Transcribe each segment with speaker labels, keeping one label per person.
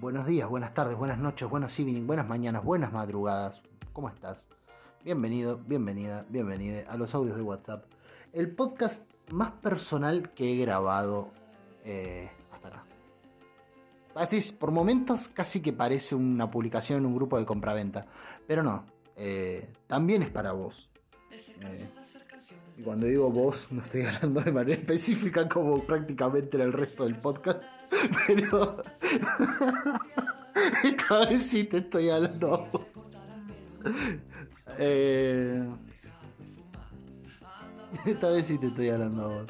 Speaker 1: buenos días, buenas tardes, buenas noches, buenos evening, buenas mañanas, buenas madrugadas. ¿Cómo estás? Bienvenido, bienvenida, bienvenida a los audios de WhatsApp. El podcast más personal que he grabado eh, hasta acá. Así, por momentos casi que parece una publicación en un grupo de compraventa. Pero no, eh, también es para vos. Eh, y cuando digo vos, no estoy hablando de manera específica como prácticamente en el resto del podcast. Pero esta vez sí te estoy hablando. Eh, esta vez sí te estoy hablando a vos.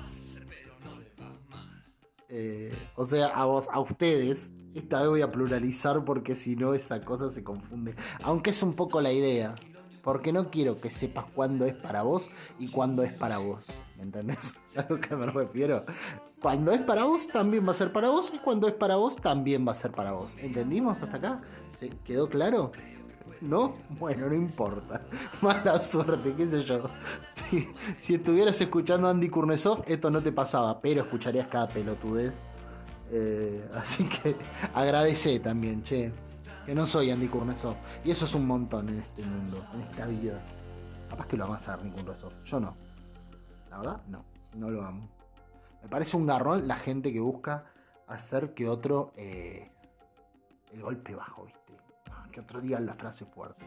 Speaker 1: Eh, o sea, a vos, a ustedes. Esta vez voy a pluralizar porque si no esa cosa se confunde. Aunque es un poco la idea. Porque no quiero que sepas cuándo es para vos y cuándo es para vos. ¿Me entendés? ¿A lo que me refiero? Cuando es para vos también va a ser para vos y cuando es para vos también va a ser para vos. ¿Entendimos hasta acá? ¿Se quedó claro? ¿No? Bueno, no importa. Mala suerte, qué sé yo. Si, estuvieras escuchando a Andy Kurnesov, esto no te pasaba, pero escucharías cada pelotudez. Eh, así que agradece también, che. Que no soy Andy Kurnesov. Y eso es un montón en este mundo, en esta vida. Capaz que lo amas a Andy Kurnesov. Yo no. La verdad, no. No lo amo. Me parece un garrón la gente que busca hacer que otro. Eh, el golpe bajo, ¿viste? Que otro diga la frase fuerte.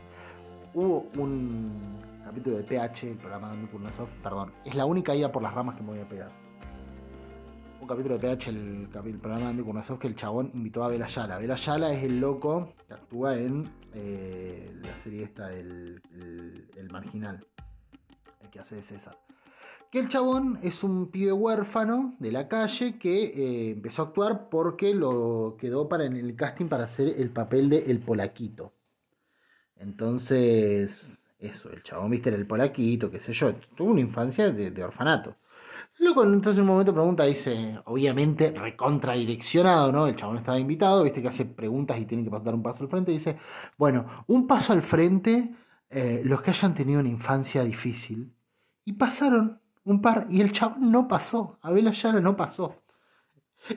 Speaker 1: Hubo un capítulo de PH, el programa de Andy Kurnesov. Perdón, es la única ida por las ramas que me voy a pegar capítulo de PH, el, el programa de Andy Kurnesov, que el chabón invitó a Bela Yala. Bela Yala es el loco que actúa en eh, la serie esta del el, Marginal, el que hace de César. Que el chabón es un pibe huérfano de la calle que eh, empezó a actuar porque lo quedó para en el casting para hacer el papel de El Polaquito. Entonces, eso, el chabón, viste, era el Polaquito, qué sé yo. Tuvo una infancia de orfanato. Luego, entonces en un momento pregunta, dice, obviamente recontradireccionado, ¿no? El chabón estaba invitado, viste que hace preguntas y tiene que dar un paso al frente. Dice, bueno, un paso al frente, eh, los que hayan tenido una infancia difícil. Y pasaron un par, y el chabón no pasó, Abel Ayala no pasó.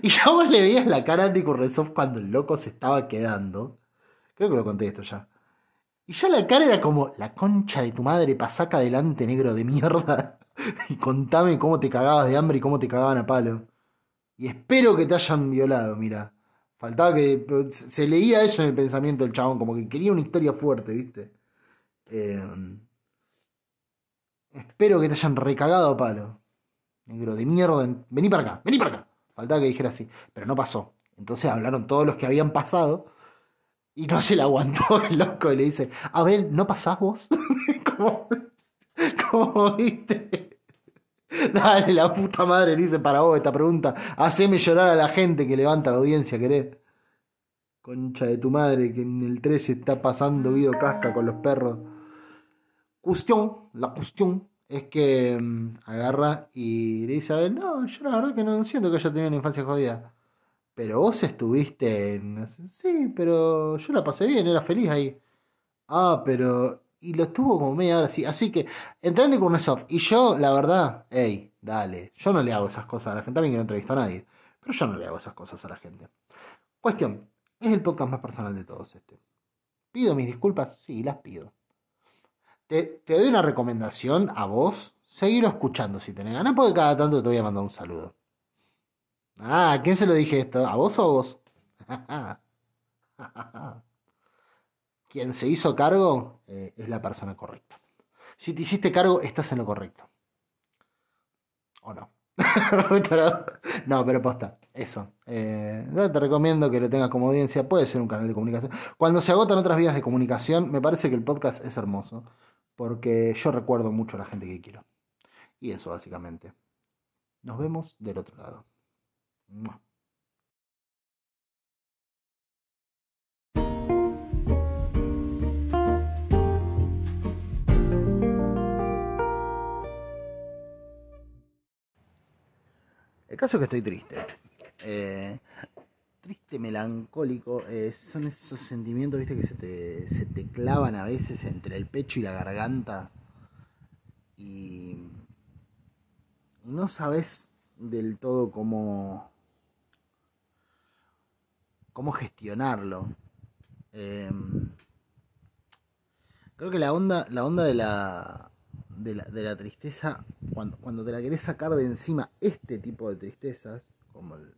Speaker 1: Y ya vos le veías la cara a Andy Kurresov cuando el loco se estaba quedando. Creo que lo conté esto ya. Y ya la cara era como, la concha de tu madre, pasaca adelante, negro de mierda. Y contame cómo te cagabas de hambre y cómo te cagaban a palo. Y espero que te hayan violado, mira. Faltaba que. Se leía eso en el pensamiento del chabón, como que quería una historia fuerte, ¿viste? Eh, espero que te hayan recagado a palo. Negro de mierda. Vení para acá, vení para acá. Faltaba que dijera así. Pero no pasó. Entonces hablaron todos los que habían pasado. Y no se la aguantó el loco y le dice: Abel, ¿no pasás vos? como, como viste. Dale, la puta madre le dice para vos esta pregunta. Haceme llorar a la gente que levanta la audiencia, querés. Concha de tu madre, que en el 13 está pasando Guido Casca con los perros. Cuestión, la cuestión es que mmm, agarra y le dice a él, no, yo la verdad que no siento que haya tenido una infancia jodida. Pero vos estuviste en... Sí, pero yo la pasé bien, era feliz ahí. Ah, pero y lo estuvo como media hora así. Así que, entendí con Kurnesov. Y yo, la verdad, hey, dale. Yo no le hago esas cosas a la gente. También que no entrevisto a nadie. Pero yo no le hago esas cosas a la gente. Cuestión. Es el podcast más personal de todos este. ¿Pido mis disculpas? Sí, las pido. Te, doy una recomendación a vos. Seguirlo escuchando si tenés ganas, porque cada tanto te voy a mandar un saludo. Ah, ¿a quién se lo dije esto? ¿A vos o a vos? quien se hizo cargo eh, es la persona correcta. Si te hiciste cargo, estás en lo correcto. ¿O no? no, pero posta, eso. Eh, te recomiendo que lo tengas como audiencia. Puede ser un canal de comunicación. Cuando se agotan otras vías de comunicación, me parece que el podcast es hermoso. Porque yo recuerdo mucho a la gente que quiero. Y eso, básicamente. Nos vemos del otro lado. El caso es que estoy triste. Eh, triste, melancólico. Eh, son esos sentimientos, viste, que se te, se te clavan a veces entre el pecho y la garganta. Y, y no sabes del todo cómo. cómo gestionarlo. Em, creo que la onda, la onda de la, de la, de la tristeza, cuando, cuando te la querés sacar de encima, este tipo de tristezas, como, el,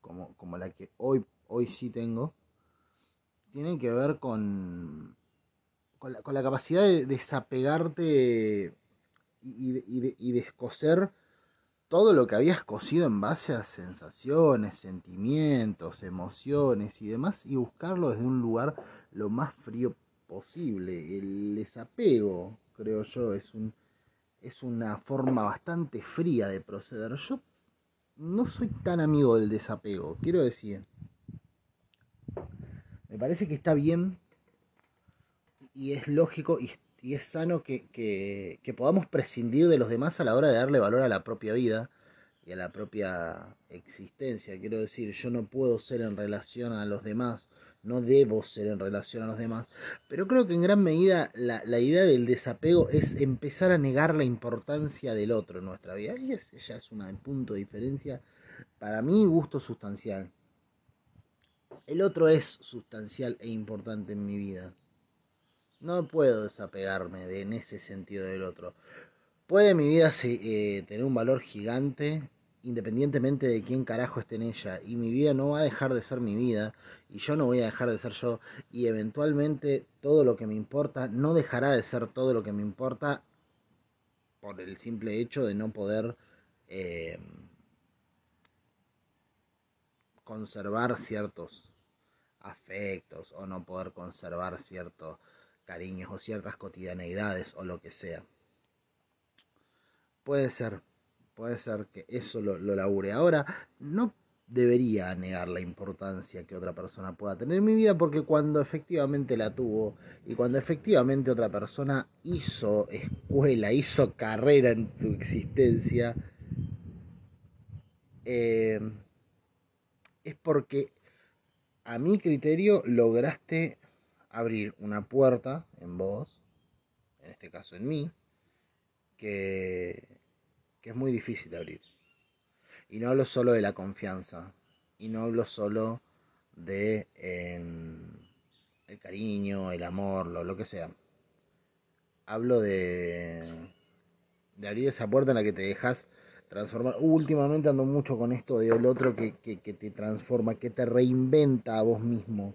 Speaker 1: como, como la que hoy, hoy sí tengo, tiene que ver con, con, la, capacidad de desapegarte y, y, y descoser todo lo que habías cosido en base a sensaciones, sentimientos, emociones y demás, y buscarlo desde un lugar lo más frío posible. El desapego, creo yo, es, un, es una forma bastante fría de proceder. Yo no soy tan amigo del desapego, quiero decir. Me parece que está bien y es lógico y es sano que, que, podamos prescindir de los demás a la hora de darle valor a la propia vida y a la propia existencia. Quiero decir, yo no puedo ser en relación a los demás, no debo ser en relación a los demás, pero creo que en gran medida la, la idea del desapego es empezar a negar la importancia del otro en nuestra vida. Y ese ya es un punto de diferencia para mí gusto sustancial. El otro es sustancial e importante en mi vida. No puedo desapegarme de, en ese sentido del otro. Puede mi vida eh, tener un valor gigante independientemente de quién carajo esté en ella. Y mi vida no va a dejar de ser mi vida. Y yo no voy a dejar de ser yo. Y eventualmente todo lo que me importa no dejará de ser todo lo que me importa por el simple hecho de no poder eh, conservar ciertos afectos o no poder conservar ciertos cariños o ciertas cotidianeidades o lo que sea. Puede ser, puede ser que eso lo, lo labure. Ahora, no debería negar la importancia que otra persona pueda tener en mi vida porque cuando efectivamente la tuvo y cuando efectivamente otra persona hizo escuela, hizo carrera en tu existencia, eh, es porque a mi criterio lograste abrir una puerta en vos, en este caso en mí, que, que es muy difícil de abrir. Y no hablo solo de la confianza, y no hablo solo de el cariño, el amor, lo, lo que sea. Hablo de, de abrir esa puerta en la que te dejas transformar. Últimamente ando mucho con esto del otro que, que, que te transforma, que te reinventa a vos mismo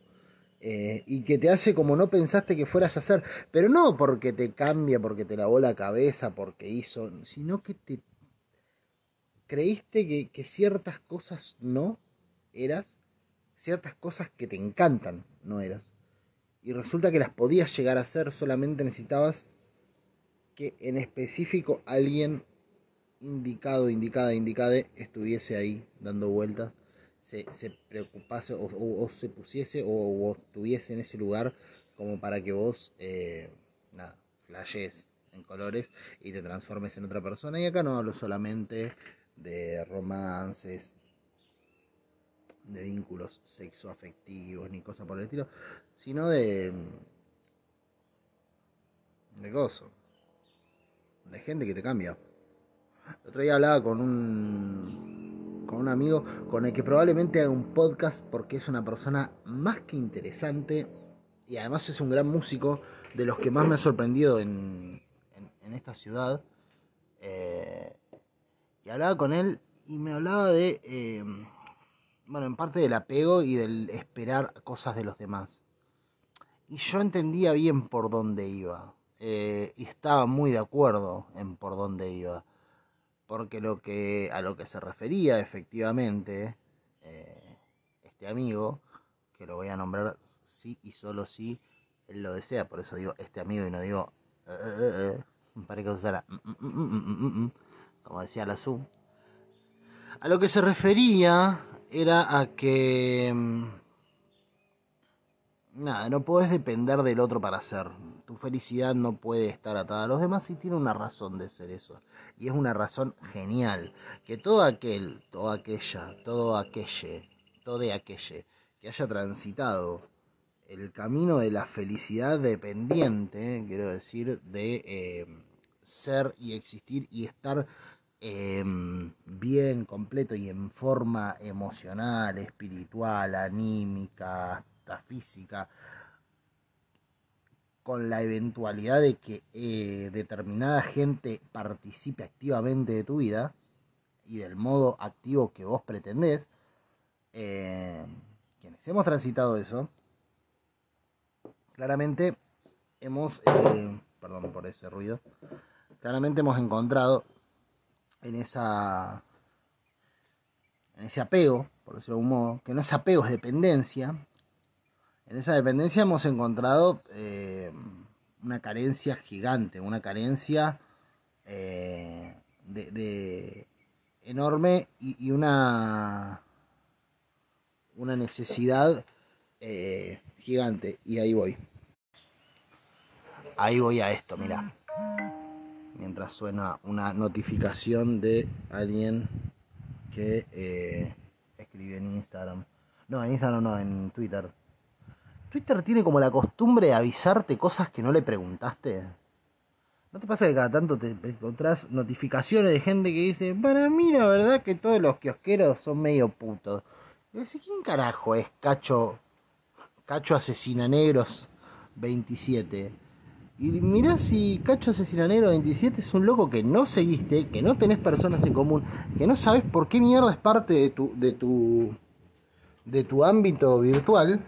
Speaker 1: eh, y que te hace como no pensaste que fueras a hacer, pero no porque te cambia, porque te lavó la cabeza, porque hizo, sino que te creíste que, que ciertas cosas no eras, ciertas cosas que te encantan no eras, y resulta que las podías llegar a hacer, solamente necesitabas que en específico alguien indicado, indicada, indicada estuviese ahí dando vueltas se, se preocupase o, se pusiese o, estuviese en ese lugar como para que vos, eh, nada, flashes en colores y te transformes en otra persona. Y acá no hablo solamente de romances, de vínculos sexoafectivos ni cosas por el estilo, sino de de gozo, de gente que te cambia. El otro día hablaba con un con un amigo con el que probablemente haga un podcast porque es una persona más que interesante y además es un gran músico, de los que más me ha sorprendido en, en, esta ciudad. Eh, hablaba con él y me hablaba de, eh, bueno, en parte del apego y del esperar cosas de los demás. Y yo entendía bien por dónde iba. Eh, y estaba muy de acuerdo en por dónde iba porque lo que, a lo que se refería efectivamente eh, este amigo, que lo voy a nombrar sí y solo si él lo desea, por eso digo este amigo y no digo eh, para que usara como decía la Zoom. A lo que se refería era a que nada, no puedes depender del otro para ser. Tu felicidad no puede estar atada a los demás y tiene una razón de ser eso. Y es una razón genial. Que todo aquel, toda aquella, todo aquelle, todo aquelle que haya transitado el camino de la felicidad dependiente, quiero decir, de eh, ser y existir y estar em, bien, completo y en forma emocional, espiritual, anímica, hasta física, con la eventualidad de que eh, determinada gente participe activamente de tu vida y del modo activo que vos pretendés, eh, quienes hemos transitado eso, claramente hemos, eh, perdón por ese ruido, claramente hemos encontrado en esa en ese apego, por decirlo de algún modo, que no es apego, es dependencia, en esa dependencia hemos encontrado eh, una carencia gigante, una carencia eh, de, enorme y, una, una necesidad eh, gigante. Y ahí voy. Ahí voy a esto, mira. Mientras suena una notificación de alguien que escribe en Instagram. No, en Instagram no, en Twitter Twitter tiene como la costumbre de avisarte cosas que no le preguntaste. ¿No te pasa que cada tanto te encontrás notificaciones de gente que dice, para mí la verdad que todos los kiosqueros son medio putos? Y decís, ¿quién carajo es Cacho, Cacho Asesina Negros 27? Y mirá si Cacho Asesina Negros 27 es un loco que no seguiste, que no tenés personas en común, que no sabes por qué mierda es parte de tu, de tu, de tu ámbito virtual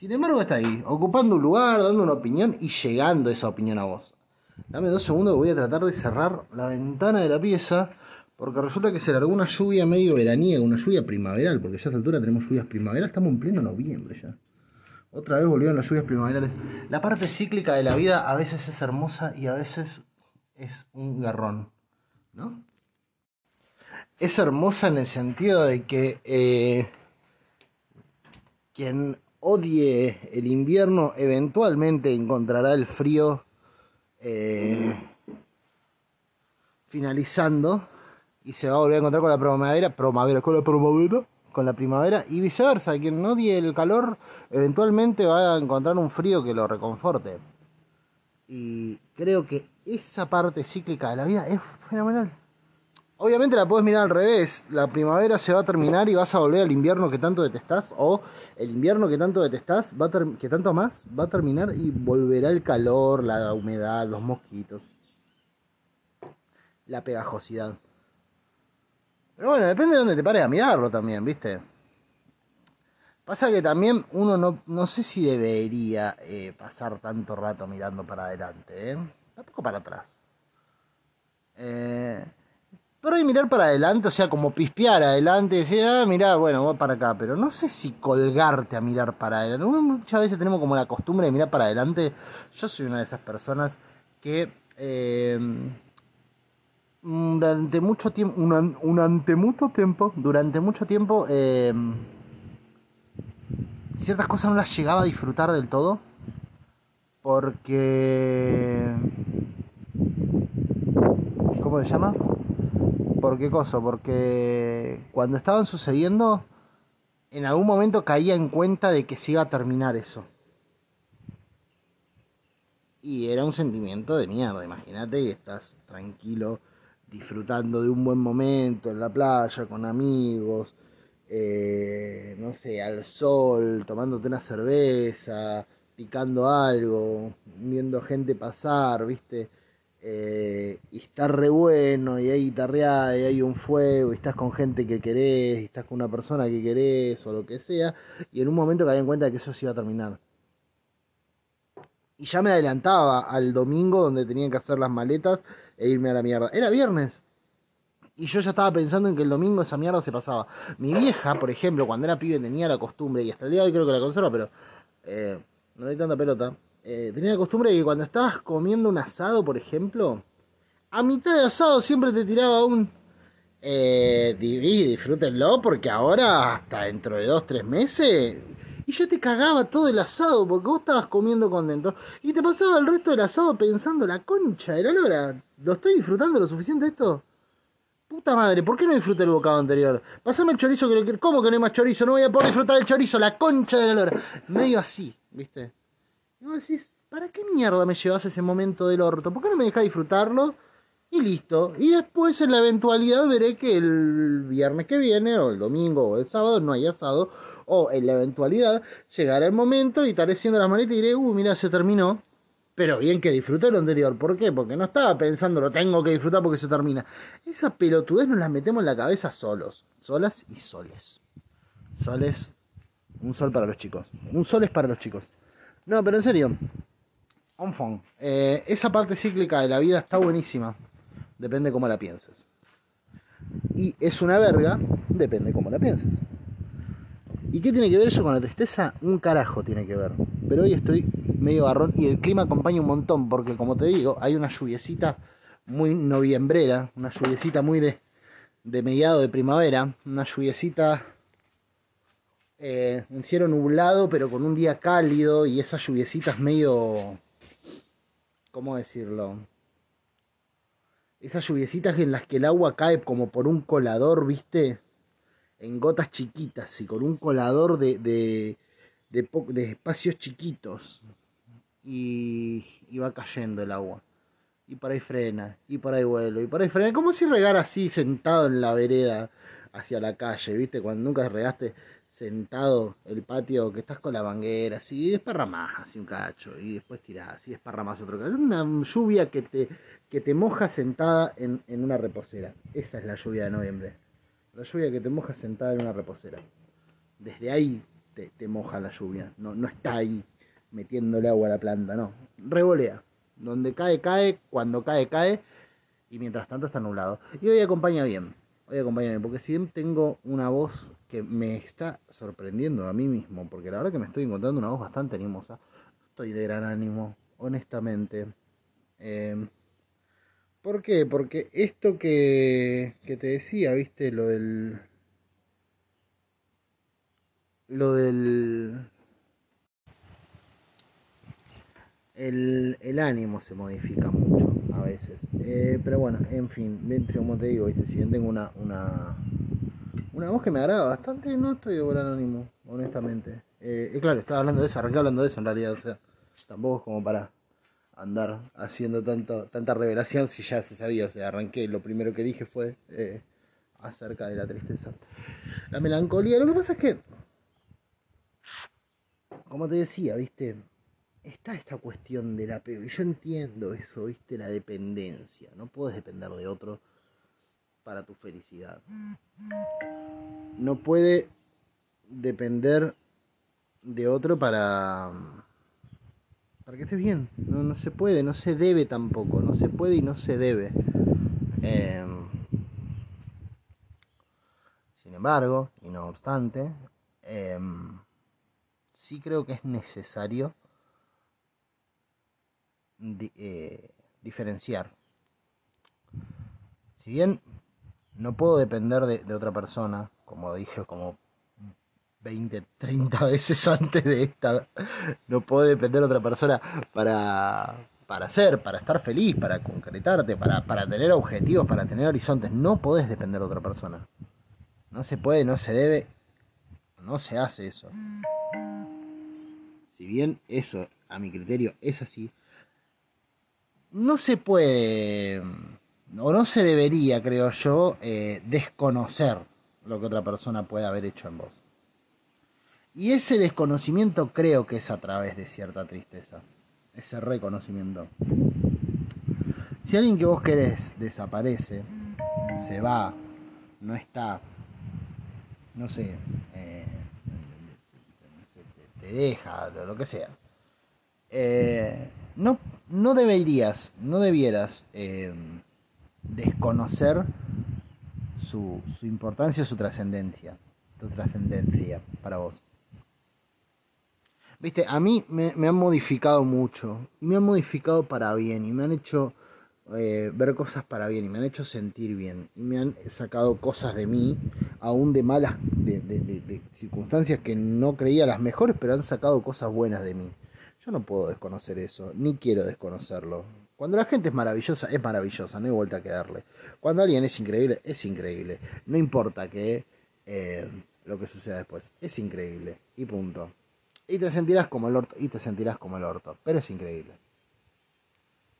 Speaker 1: sin embargo, está ahí, ocupando un lugar, dando una opinión y llegando esa opinión a vos. Dame dos segundos que voy a tratar de cerrar la ventana de la pieza, porque resulta que será alguna lluvia medio veraniega, una lluvia primaveral, porque ya a esta altura tenemos lluvias primaverales, estamos en pleno noviembre ya. Otra vez volvieron las lluvias primaverales. La parte cíclica de la vida a veces es hermosa y a veces es un garrón, ¿no? Es hermosa en el sentido de que eh, quien odie el invierno, eventualmente encontrará el frío eh, finalizando y se va a volver a encontrar con la primavera, primavera, con la primavera, con la primavera y viceversa. Quien odie el calor, eventualmente va a encontrar un frío que lo reconforte. Y creo que esa parte cíclica de la vida es fenomenal. Obviamente la puedes mirar al revés. La primavera se va a terminar y vas a volver al invierno que tanto detestás. O el invierno que tanto detestás, va que tanto más, va a terminar y volverá el calor, la humedad, los mosquitos. La pegajosidad. Pero bueno, depende de dónde te pares a mirarlo también, ¿viste? Pasa que también uno no, no sé si debería eh, pasar tanto rato mirando para adelante, ¿eh? Tampoco para atrás. Eh, pero hay mirar para adelante, o sea, como pispear adelante, decir, ah, mirá, bueno, voy para acá, pero no sé si colgarte a mirar para adelante. Muchas veces tenemos como la costumbre de mirar para adelante. Yo soy una de esas personas que em, durante mucho tiempo, durante mucho tiempo, durante mucho tiempo, em, ciertas cosas no las llegaba a disfrutar del todo, porque... ¿Cómo se llama? ¿Por qué cosa? Porque cuando estaban sucediendo, en algún momento caía en cuenta de que se iba a terminar eso. Y era un sentimiento de mierda, imagínate y estás tranquilo, disfrutando de un buen momento en la playa, con amigos, eh, no sé, al sol, tomándote una cerveza, picando algo, viendo gente pasar, viste eh, y está re bueno, y hay guitarreada, y hay un fuego, y estás con gente que querés, y estás con una persona que querés, o lo que sea, y en un momento caí en cuenta que eso se iba a terminar. Y ya me adelantaba al domingo donde tenían que hacer las maletas e irme a la mierda. Era viernes. Y yo ya estaba pensando en que el domingo esa mierda se pasaba. Mi vieja, por ejemplo, cuando era pibe tenía la costumbre, y hasta el día de hoy creo que la conserva, pero eh, no hay tanta pelota eh, tenía la costumbre de que cuando estabas comiendo un asado, por ejemplo, a mitad de asado siempre te tiraba un... Eh, disfrútenlo porque ahora, hasta dentro de dos, tres meses, y ya te cagaba todo el asado porque vos estabas comiendo contento y te pasaba el resto del asado pensando la concha de la lora. ¿Lo estoy disfrutando lo suficiente esto? Puta madre, ¿por qué no disfruté el bocado anterior? Pasame el chorizo que lo. ¿Cómo que no hay más chorizo? No voy a poder disfrutar el chorizo, la concha de la lora. Medio así, ¿viste? Y vos decís, ¿para qué mierda me llevas ese momento del orto? ¿Por qué no me dejás disfrutarlo? y listo. Y después en la eventualidad veré que el viernes que viene, o el domingo, o el sábado no hay asado, o en la eventualidad llegará el momento y estaré haciendo las maletas y diré, uh, mira, se terminó. Pero bien que disfruté lo anterior. ¿Por qué? Porque no estaba pensando, lo tengo que disfrutar porque se termina. Esa pelotudez nos la metemos en la cabeza solos. Solas y soles. Soles. Un sol para los chicos. Un sol es para los chicos. No, pero en serio. On eh, esa parte cíclica de la vida está buenísima. Depende cómo la pienses. Y es una verga. Depende cómo la pienses. ¿Y qué tiene que ver eso con la tristeza? Un carajo tiene que ver. Pero hoy estoy medio garrón y el clima acompaña un montón porque como te digo, hay una lluviecita muy noviembrera, una lluviecita muy de, de mediado de primavera, una lluviecita eh, un cielo nublado pero con un día cálido y esas lluviecitas medio... ¿Cómo decirlo? Esas lluviecitas en las que el agua cae como por un colador, ¿viste? En gotas chiquitas y con un colador de, de, de, espacios chiquitos. Y, y, va cayendo el agua. Y por ahí frena, y por ahí vuelo, y por ahí frena. Como si regara así sentado en la vereda hacia la calle, ¿viste? Cuando nunca regaste sentado el patio que estás con la manguera, así, y desparramás así un cacho, y después tirás, y desparramás otro cacho. Una lluvia que te, que te moja sentada en, en una reposera. Esa es la lluvia de noviembre. La lluvia que te moja sentada en una reposera. Desde ahí te, moja la lluvia. No, no está ahí metiéndole agua a la planta, no. Revolea. Donde cae, cae. Cuando cae, cae. Y mientras tanto está nublado. Y hoy acompaña bien. Hoy acompaña bien. Porque si bien tengo una voz que me está sorprendiendo a mí mismo. Porque la verdad que me estoy encontrando una voz bastante animosa. Estoy de gran ánimo. Honestamente. Eh, ¿Por qué? Porque esto que, que te decía, viste, lo del... Lo del... El, el ánimo se modifica mucho a veces. Eh, pero bueno, en fin, como te digo, ¿viste? si bien tengo una, una, una voz que me agrada bastante, no estoy de buen ánimo, honestamente. Eh, claro, estaba hablando de eso, arranqué hablando de eso en realidad, o sea, tampoco es como para andar haciendo tanto, tanta revelación si ya se sabía. O sea, arranqué, lo primero que dije fue eh, acerca de la tristeza. La melancolía, lo que pasa es que, como te decía, viste, está esta cuestión del apego. Y yo entiendo eso, viste, la dependencia. No puedes depender de otro para tu felicidad. No puede depender de otro para para que estés bien. No, no se puede, no se debe tampoco. No se puede y no se debe. Em, sin embargo, y no obstante, em, sí creo que es necesario eh, diferenciar. Si bien no puedo depender de, de, otra persona, como dije, como 20, 30 veces antes de esta. No puedo depender de otra persona para, para ser, para estar feliz, para concretarte, para, para tener objetivos, para tener horizontes. No podés depender de otra persona. No se puede, no se debe, no se hace eso. Si bien eso, a mi criterio, es así, no se puede, o no se debería, creo yo, eh, desconocer lo que otra persona puede haber hecho en vos. Y ese desconocimiento creo que es a través de cierta tristeza. Ese reconocimiento. Si alguien que vos querés desaparece, se va, no está, no sé, eh, te deja, lo que sea, eh, no, no deberías, no debieras eh, desconocer su, su importancia, su trascendencia, tu trascendencia para vos. Viste, a mí me, han modificado mucho. Y me han modificado para bien. Y me han hecho eh, ver cosas para bien. Y me han hecho sentir bien. Y me han sacado cosas de mí. Aún de malas, de, circunstancias que no creía las mejores. Pero han sacado cosas buenas de mí. Yo no puedo desconocer eso. Ni quiero desconocerlo. Cuando la gente es maravillosa, es maravillosa. No hay vuelta a quedarle. Cuando alguien es increíble, es increíble. No importa que... Eh, lo que suceda después. Es increíble. Y punto. Y te sentirás como el orto, y te sentirás como el orto. Pero es increíble.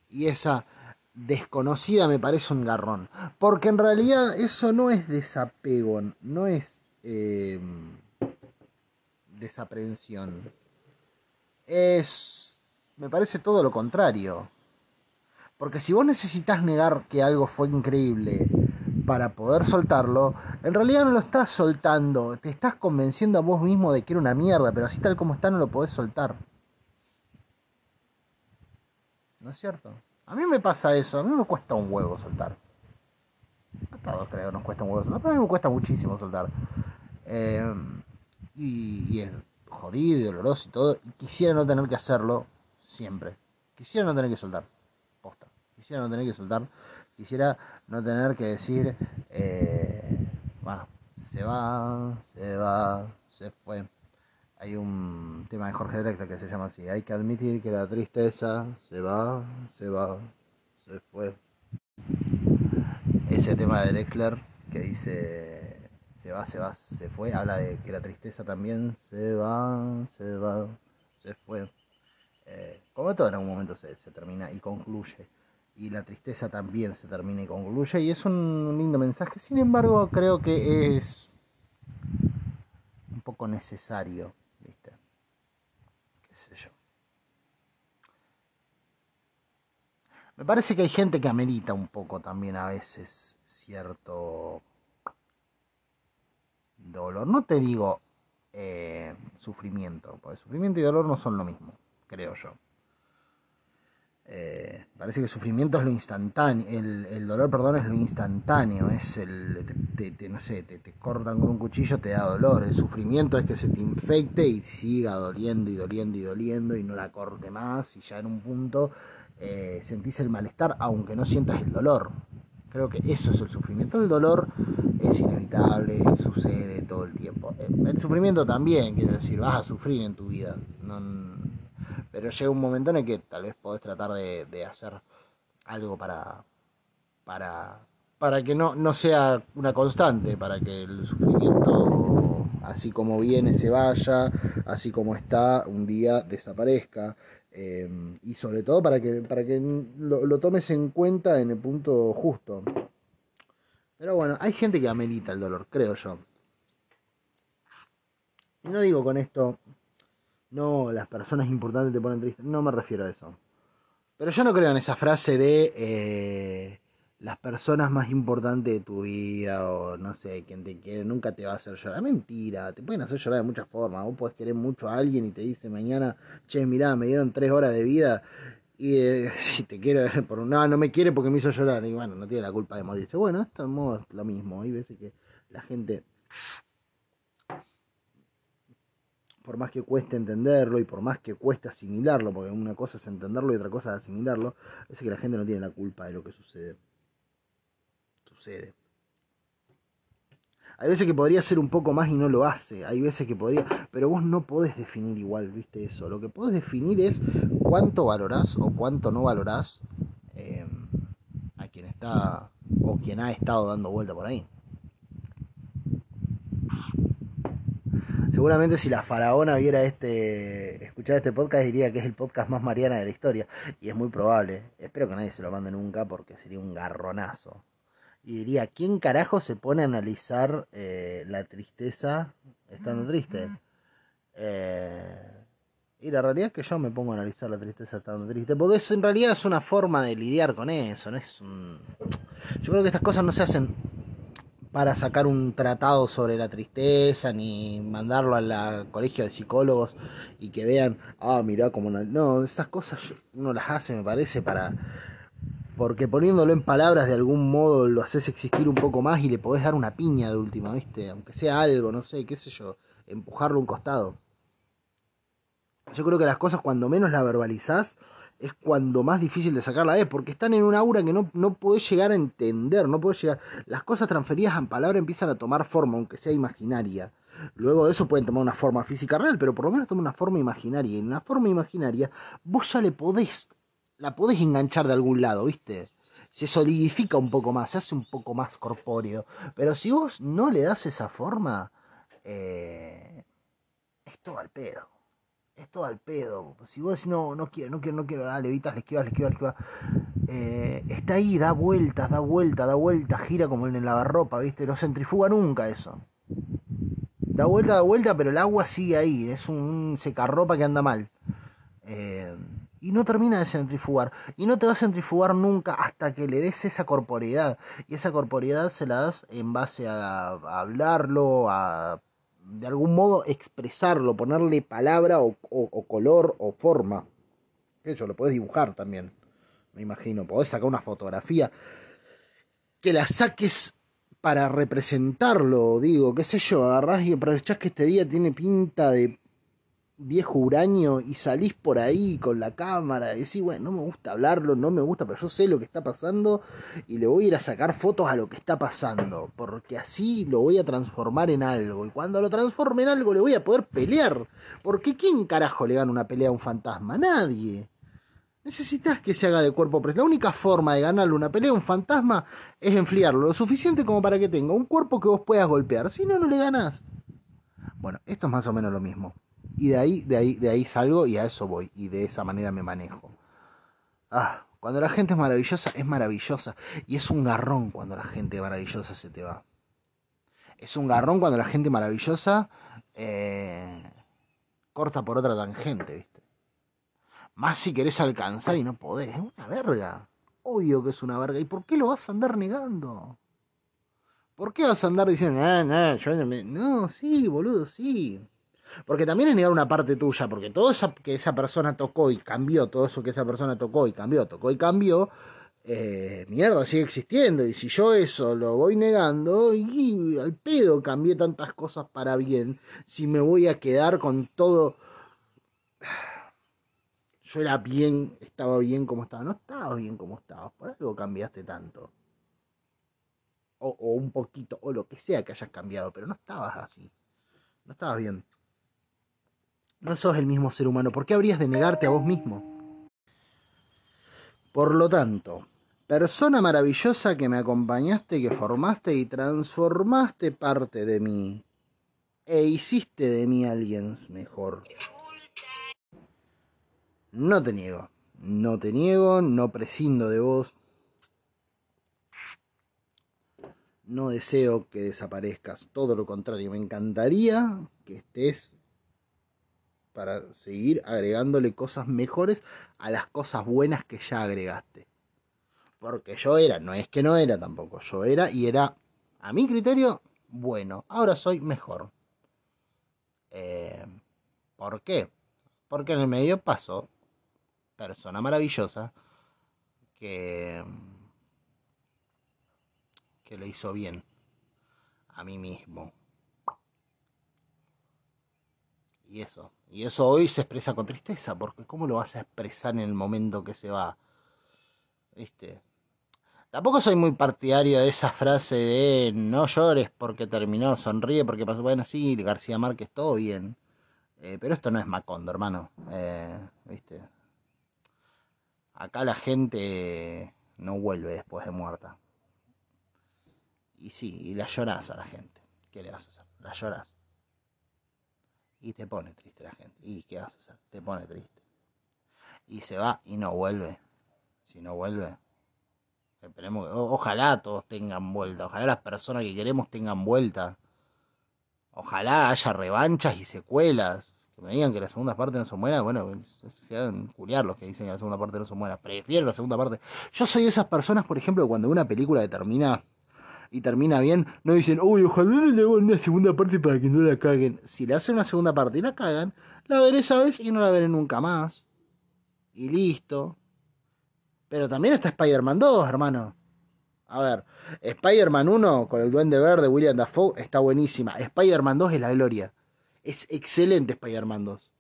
Speaker 1: Y esa desconocida me parece un garrón. Porque en realidad eso no es desapego, no es eh, desaprensión. Es, me parece todo lo contrario. Porque si vos necesitas negar que algo fue increíble para poder soltarlo, en realidad no lo estás soltando, te estás convenciendo a vos mismo de que era una mierda, pero así tal como está no lo podés soltar. ¿No es cierto? A mí me pasa eso, a mí me cuesta un huevo soltar. A todos creo nos cuesta un huevo soltar, pero a mí me cuesta muchísimo soltar. Eh, y, y, es jodido y doloroso y todo. Y quisiera no tener que hacerlo siempre. Quisiera no tener que soltar. Posta. Quisiera no tener que soltar. Quisiera no tener que decir, eh, bueno, se va, se va, se fue. Hay un tema de Jorge Drexler que se llama así. Hay que admitir que la tristeza se va, se va, se fue. Ese tema de Drexler que dice se va, se va, se fue, habla de que la tristeza también se va, se va, se fue. Eh, como todo en algún momento se termina y concluye. Y la tristeza también se termina y concluye. Y es un lindo mensaje. Sin embargo, creo que es un poco necesario ¿viste? ¿Qué sé yo? Me parece que hay gente que amerita un poco también a veces cierto dolor. No te digo eh, sufrimiento, porque sufrimiento y dolor no son lo mismo, creo yo. Eh, parece que el sufrimiento es lo instantáneo, el, dolor, perdón, es lo instantáneo, es el, te, no sé, te, cortan con un cuchillo, te da dolor, el sufrimiento es que se te infecte y siga doliendo y doliendo y doliendo y no la corte más y ya en un punto eh, sentís el malestar aunque no sientas el dolor. Creo que eso es el sufrimiento. El dolor es inevitable, sucede todo el tiempo. Eh, el sufrimiento también, quiero decir, vas a sufrir en tu vida. No, pero llega un momento en el que tal vez podés tratar de, hacer algo para, para, para que no, no sea una constante, para que el sufrimiento, así como viene, se vaya, así como está, un día desaparezca. Em, y sobre todo para que, para que lo, lo, tomes en cuenta en el punto justo. Pero bueno, hay gente que amerita el dolor, creo yo. Y no digo con esto no, las personas importantes te ponen triste. No me refiero a eso. Pero yo no creo en esa frase de eh, las personas más importantes de tu vida o no sé, quien te quiere nunca te va a hacer llorar. Mentira, te pueden hacer llorar de muchas formas. Vos podés querer mucho a alguien y te dice mañana, che, mirá, me dieron tres horas de vida y eh, si te quiero, por no, no me quiere porque me hizo llorar. Y bueno, no tiene la culpa de morirse. Bueno, esto es lo mismo. Hay veces que la gente por más que cueste entenderlo y por más que cueste asimilarlo, porque una cosa es entenderlo y otra cosa es asimilarlo, es que la gente no tiene la culpa de lo que sucede. Sucede. Hay veces que podría ser un poco más y no lo hace. Hay veces que podría. Pero vos no podés definir igual, viste eso. Lo que podés definir es cuánto valorás o cuánto no valorás eh, a quien está o quien ha estado dando vuelta por ahí. Seguramente si la faraona viera este, escuchar este podcast diría que es el podcast más mariana de la historia. Y es muy probable. Espero que nadie se lo mande nunca porque sería un garronazo. Y diría, ¿quién carajo se pone a analizar eh, la tristeza estando triste? Eh, y la realidad es que yo me pongo a analizar la tristeza estando triste. Porque es, en realidad es una forma de lidiar con eso. No es un... Yo creo que estas cosas no se hacen para sacar un tratado sobre la tristeza, ni mandarlo al colegio de psicólogos y que vean, ah, mirá como no, estas cosas uno las hace, me parece, para porque poniéndolo en palabras de algún modo lo haces existir un poco más y le podés dar una piña de última, ¿viste? Aunque sea algo, no sé, qué sé yo, empujarlo a un costado. Yo creo que las cosas cuando menos las verbalizás, es cuando más difícil de sacarla es, porque están en un aura que no, no podés llegar a entender, no podés llegar. Las cosas transferidas en palabra empiezan a tomar forma, aunque sea imaginaria. Luego de eso pueden tomar una forma física real, pero por lo menos toman una forma imaginaria. Y en una forma imaginaria, vos ya le podés, la podés enganchar de algún lado, ¿viste? Se solidifica un poco más, se hace un poco más corpóreo. Pero si vos no le das esa forma, eh, es todo al pedo es todo al pedo. Si vos no, no quiero, no quiero, no quiero, dale, evitas, le esquivas, le esquivas, le. Eh, está ahí, da vueltas, da vueltas, da vueltas, gira como en el lavarropa, ¿viste? No centrifuga nunca eso. Da vuelta, da vuelta, pero el agua sigue ahí, es un secarropa que anda mal. Eh, y no termina de centrifugar. Y no te va a centrifugar nunca hasta que le des esa corporeidad. Y esa corporeidad se la das en base a, hablarlo, a de algún modo expresarlo, ponerle palabra o, color o forma. Eso lo puedes dibujar también, me imagino. Podés sacar una fotografía que la saques para representarlo, digo, qué sé yo, agarrás y aprovechás que este día tiene pinta de viejo huraño y salís por ahí con la cámara y decís, bueno, no me gusta hablarlo, no me gusta, pero yo sé lo que está pasando y le voy a ir a sacar fotos a lo que está pasando, porque así lo voy a transformar en algo. Y cuando lo transforme en algo le voy a poder pelear, porque ¿quién carajo le gana una pelea a un fantasma? Nadie. Necesitas que se haga de cuerpo presente. La única forma de ganarle una pelea a un fantasma es enfriarlo lo suficiente como para que tenga un cuerpo que vos puedas golpear. Si no, no le ganás. Bueno, esto es más o menos lo mismo. Y de ahí, de ahí, de ahí salgo y a eso voy. Y de esa manera me manejo. Ah, cuando la gente es maravillosa, es maravillosa. Y es un garrón cuando la gente maravillosa se te va. Es un garrón cuando la gente maravillosa eh, corta por otra tangente, ¿viste? Más si querés alcanzar y no podés. Es una verga. Obvio que es una verga. ¿Y por qué lo vas a andar negando? ¿Por qué vas a andar diciendo, no, no, yo no me... No, sí, boludo, sí. Porque también es negar una parte tuya, porque todo eso que esa persona tocó y cambió, todo eso que esa persona tocó y cambió, tocó y cambió, eh, mierda, sigue existiendo. Y si yo eso lo voy negando, y, al pedo cambié tantas cosas para bien, si me voy a quedar con todo. Yo era bien, estaba bien como estaba. No estaba bien como estaba. Por algo cambiaste tanto. O un poquito, o lo que sea que hayas cambiado, pero no estabas así. No estabas bien. No sos el mismo ser humano. ¿Por qué habrías de negarte a vos mismo? Por lo tanto, persona maravillosa que me acompañaste, que formaste y transformaste parte de mí, e hiciste de mí alguien mejor. No te niego, no te niego, no prescindo de vos. No deseo que desaparezcas, todo lo contrario, me encantaría que estés para seguir agregándole cosas mejores a las cosas buenas que ya agregaste. Porque yo era, no es que no era tampoco, yo era y era, a mi criterio, bueno. Ahora soy mejor. Eh, ¿Por qué? Porque en el medio pasó persona maravillosa que, que le hizo bien a mí mismo. Y eso. Y eso hoy se expresa con tristeza, porque ¿cómo lo vas a expresar en el momento que se va? ¿Viste? Tampoco soy muy partidario de esa frase de no llores porque terminó, sonríe porque pasó. Bueno, sí, García Márquez, todo bien. Eh, pero esto no es Macondo, hermano. Eh, ¿Viste? Acá la gente no vuelve después de muerta. Y sí, y la lloras a la gente. ¿Qué le vas a hacer? La lloras. Y te pone triste la gente. ¿Y qué vas a hacer? Te pone triste. Y se va y no vuelve. Si no vuelve, esperemos que, ojalá todos tengan vuelta. Ojalá las personas que queremos tengan vuelta. Ojalá haya revanchas y secuelas. Que me digan que la segunda parte no son buenas. Bueno, se hagan culiar los que dicen que la segunda parte no son buenas. Prefiero la segunda parte. Yo soy de esas personas, por ejemplo, cuando una película termina y termina bien, no dicen, uy, ojalá le hagan una segunda parte para que no la caguen. Si le hacen una segunda parte y la cagan, la veré esa vez y no la veré nunca más. Y listo. Pero también está Spider-Man 2, hermano. A ver, Spider-Man 1 con el Duende Verde, William Dafoe, está buenísima. Spider-Man 2 es la gloria. Es excelente Spider-Man 2.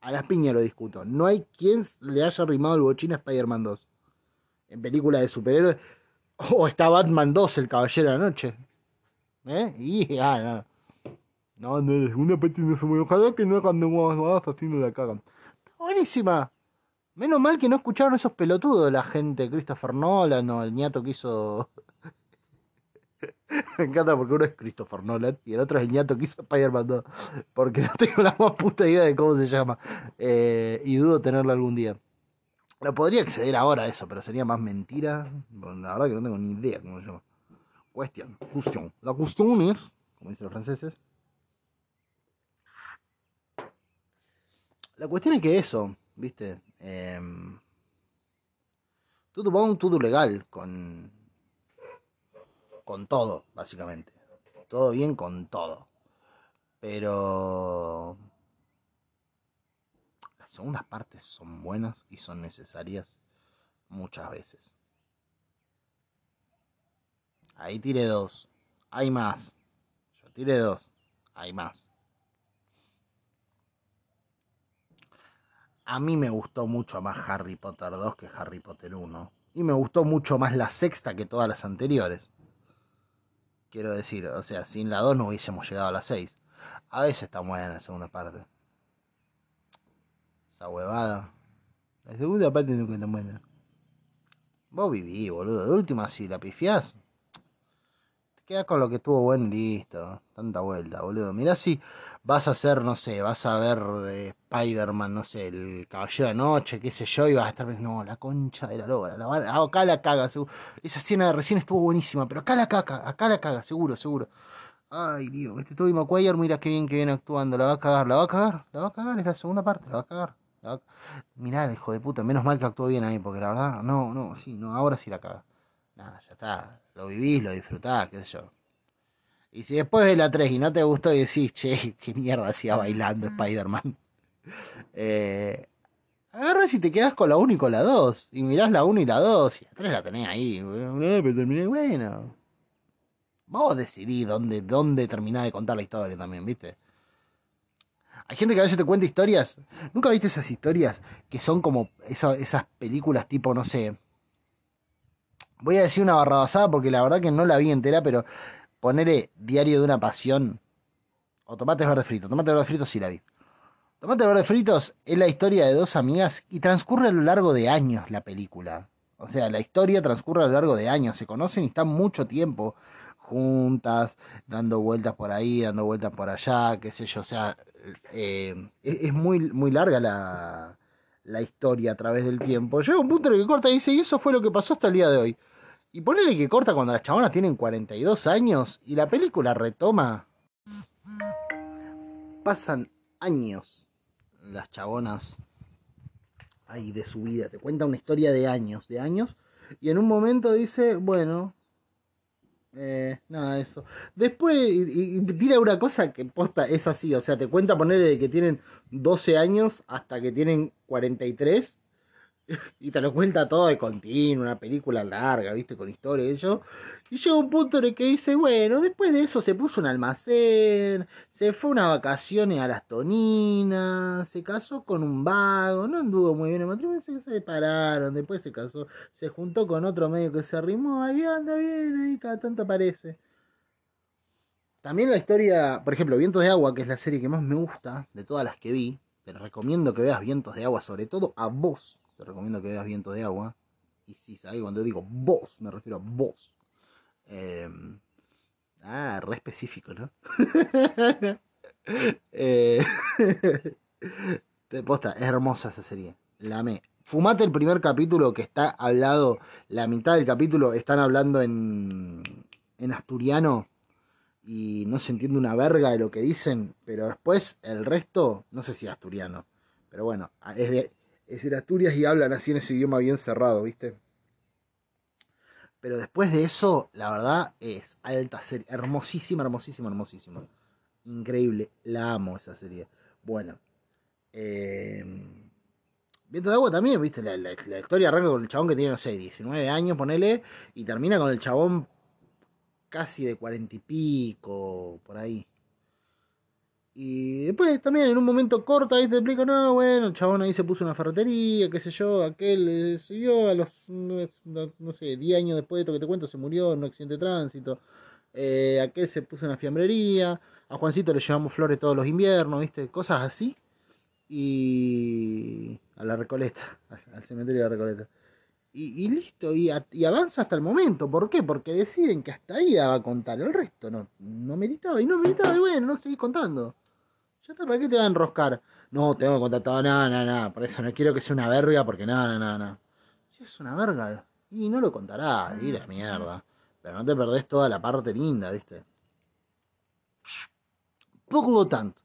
Speaker 1: A las piñas lo discuto. No hay quien le haya arrimado el bochín a Spider-Man 2. En películas de superhéroes. O está Batman 2, el Caballero de la Noche. ¿Eh? Y, ah, no. No, no, segunda parte no se muy Ojalá que no cuando vas haciendo la cagan. Buenísima. Menos mal que no escucharon esos pelotudos la gente, Christopher Nolan o el ñato que hizo. Me encanta porque uno es Christopher Nolan y el otro es el ñato que hizo Spider-Man 2. Porque no tengo la más puta idea de cómo se llama. Eh, y dudo tenerlo algún día. Lo podría acceder ahora a eso, pero sería más mentira. la verdad que no tengo ni idea cómo se llama. Cuestión, cuestión. La cuestión es, como dicen los franceses, la cuestión es que eso, viste, eh, todo bon, todo legal, con, con todo, básicamente. Todo bien con todo. Pero segundas partes son buenas y son necesarias muchas veces. Ahí tiré dos. Hay más. Yo tiré dos. Hay más. A mí me gustó mucho más Harry Potter 2 que Harry Potter 1. Y me gustó mucho más la sexta que todas las anteriores. Quiero decir, o sea, sin la 2 no hubiésemos llegado a la 6. A veces está buena la segunda parte. Esa huevada. La segunda parte nunca está buena. Vos viví, boludo. De última, si la pifiás, te quedas con lo que estuvo bueno y listo. Tanta vuelta, boludo. Mirá si vas a hacer, no sé, vas a ver eh, Spider-Man, no sé, el Caballero de Noche, qué sé yo, y vas a estar pensando, no, la concha de la lora, la, ah, acá la caga, seguro. Esa escena de recién estuvo buenísima, pero acá la caga, acá la caga, seguro, seguro. Ay, Dios, este Tobey Maguire, mira qué bien que viene actuando, la va a cagar, la va a cagar, la va a cagar, es la segunda parte, la va a cagar. La Mirá, hijo de puta, menos mal que actuó bien ahí, porque la verdad, no, no, sí, no, ahora sí la caga. Nada, ya está, lo vivís, lo disfrutás, qué sé yo. Y si después de la 3 y no te gustó y decís, che, qué mierda hacía bailando Spider-Man. Eh, agarras y te quedas con la 1 y con la 2. Y mirás la 1 y la 2. Y la 3 la tenés ahí. Pero terminé, bueno. Vos decidís dónde, dónde terminás de contar la historia también, ¿viste? Hay gente que a veces te cuenta historias. ¿Nunca viste esas historias que son como esas películas tipo, no sé. Voy a decir una barrabasada porque la verdad que no la vi entera, pero ponerle Diario de una Pasión o Tomates Verdes Fritos. Tomates Verdes Fritos sí la vi. Tomates Verdes Fritos es la historia de dos amigas y transcurre a lo largo de años la película. O sea, la historia transcurre a lo largo de años. Se conocen y están mucho tiempo juntas, dando vueltas por ahí, dando vueltas por allá, qué sé yo. O sea, eh, es, muy, muy larga la, la historia a través del tiempo. Llega un punto en el que corta y dice, y eso fue lo que pasó hasta el día de hoy. Y ponele que corta cuando las chabonas tienen 42 años y la película retoma. Pasan años las chabonas ahí de su vida. Te cuenta una historia de años, de años. Y en un momento dice, bueno, eh, nada, eso. Después, y, tira una cosa que posta es así, o sea, te cuenta ponerle de que tienen 12 años hasta que tienen 43 y te lo cuenta todo de continuo, una película larga, viste, con historia y eso. Y llega un punto en el que dice, bueno, después de eso se puso un almacén, se fue una vacaciones a las Toninas, se casó con un vago, no anduvo muy bien el matrimonio, se separaron, después se casó, se juntó con otro medio que se arrimó, ahí anda bien, ahí cada tanto aparece. También la historia, por ejemplo, Vientos de Agua, que es la serie que más me gusta de todas las que vi, te recomiendo que veas Vientos de Agua, sobre todo a vos, te recomiendo que veas Vientos de Agua. Y si sabes, cuando digo vos, me refiero a vos. Em, ah, re específico, ¿no? eh, posta, hermosa esa serie. La amé. Fumate el primer capítulo que está hablado, la mitad del capítulo están hablando en, en asturiano y no se entiende una verga de lo que dicen, pero después el resto, no sé si asturiano, pero bueno, es de, es decir, Asturias y hablan así en ese idioma bien cerrado, ¿viste? Pero después de eso, la verdad es alta serie, hermosísima, hermosísima, hermosísima. Increíble, la amo esa serie. Bueno, eh, Viento de Agua también, ¿viste? La, la, historia arranca con el chabón que tiene, no sé, 19 años, ponele, y termina con el chabón casi de cuarenta y pico, por ahí. Y después también en un momento corto ahí te explico, no, bueno, el chabón ahí se puso una ferretería, qué sé yo, aquel eh, siguió a los, no, sé, 10 años después de esto que te cuento, se murió en un accidente de tránsito. Eh, aquel se puso una fiambrería, a Juancito le llevamos flores todos los inviernos, ¿viste? Cosas así. Y a la Recoleta, al cementerio de la Recoleta. Y, listo, y, y, avanza hasta el momento. ¿Por qué? Porque deciden que hasta ahí daba a contar, el resto no, no meritaba, y no meritaba, y bueno, no seguís contando Ya está, ¿para qué te va a enroscar? No, tengo que contar todo, no, no, no, por eso no quiero que sea una verga, porque no, no, no. Si es una verga, y no lo contará, y la mierda. Pero no te perdés toda la parte linda, ¿viste? Por lo tanto,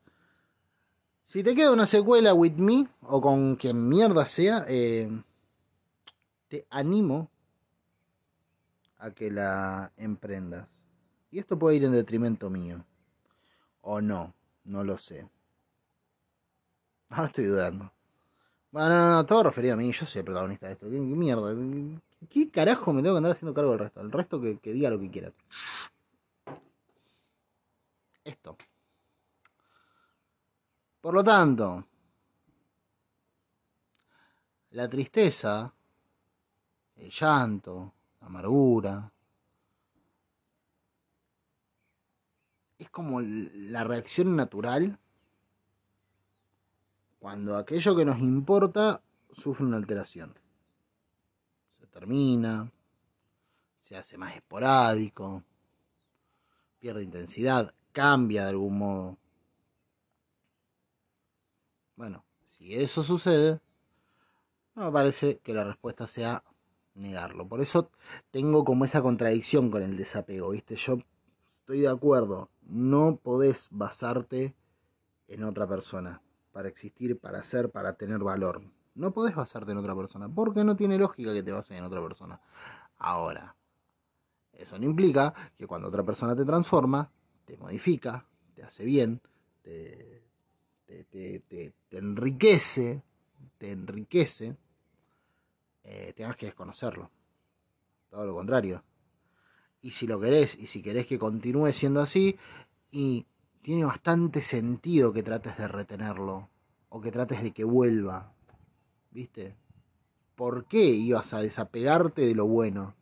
Speaker 1: si te queda una secuela with me, o con quien mierda sea, eh, te animo a que la emprendas. Y esto puede ir en detrimento mío. O no, no lo sé. Ahora estoy dudando. Bueno, no, no, todo referido a mí, yo soy el protagonista de esto. ¿Qué, mierda? ¿Qué, carajo me tengo que andar haciendo cargo del resto? El resto que, que diga lo que quiera. Esto. Por lo tanto, la tristeza, el llanto, la amargura, es como la reacción natural cuando aquello que nos importa sufre una alteración. Se termina, se hace más esporádico, pierde intensidad, cambia de algún modo. Bueno, si eso sucede, no me parece que la respuesta sea negarlo. Por eso tengo como esa contradicción con el desapego, ¿viste? Yo estoy de acuerdo, no podés basarte en otra persona para existir, para ser, para tener valor. No podés basarte en otra persona, porque no tiene lógica que te bases en otra persona. Ahora, eso no implica que cuando otra persona te transforma, te modifica, te hace bien, te, te, enriquece, te enriquece, eh, tengas que desconocerlo. Todo lo contrario. Y si lo querés, y si querés que continúe siendo así, y tiene bastante sentido que trates de retenerlo, o que trates de que vuelva. ¿Viste? ¿Por qué ibas a desapegarte de lo bueno?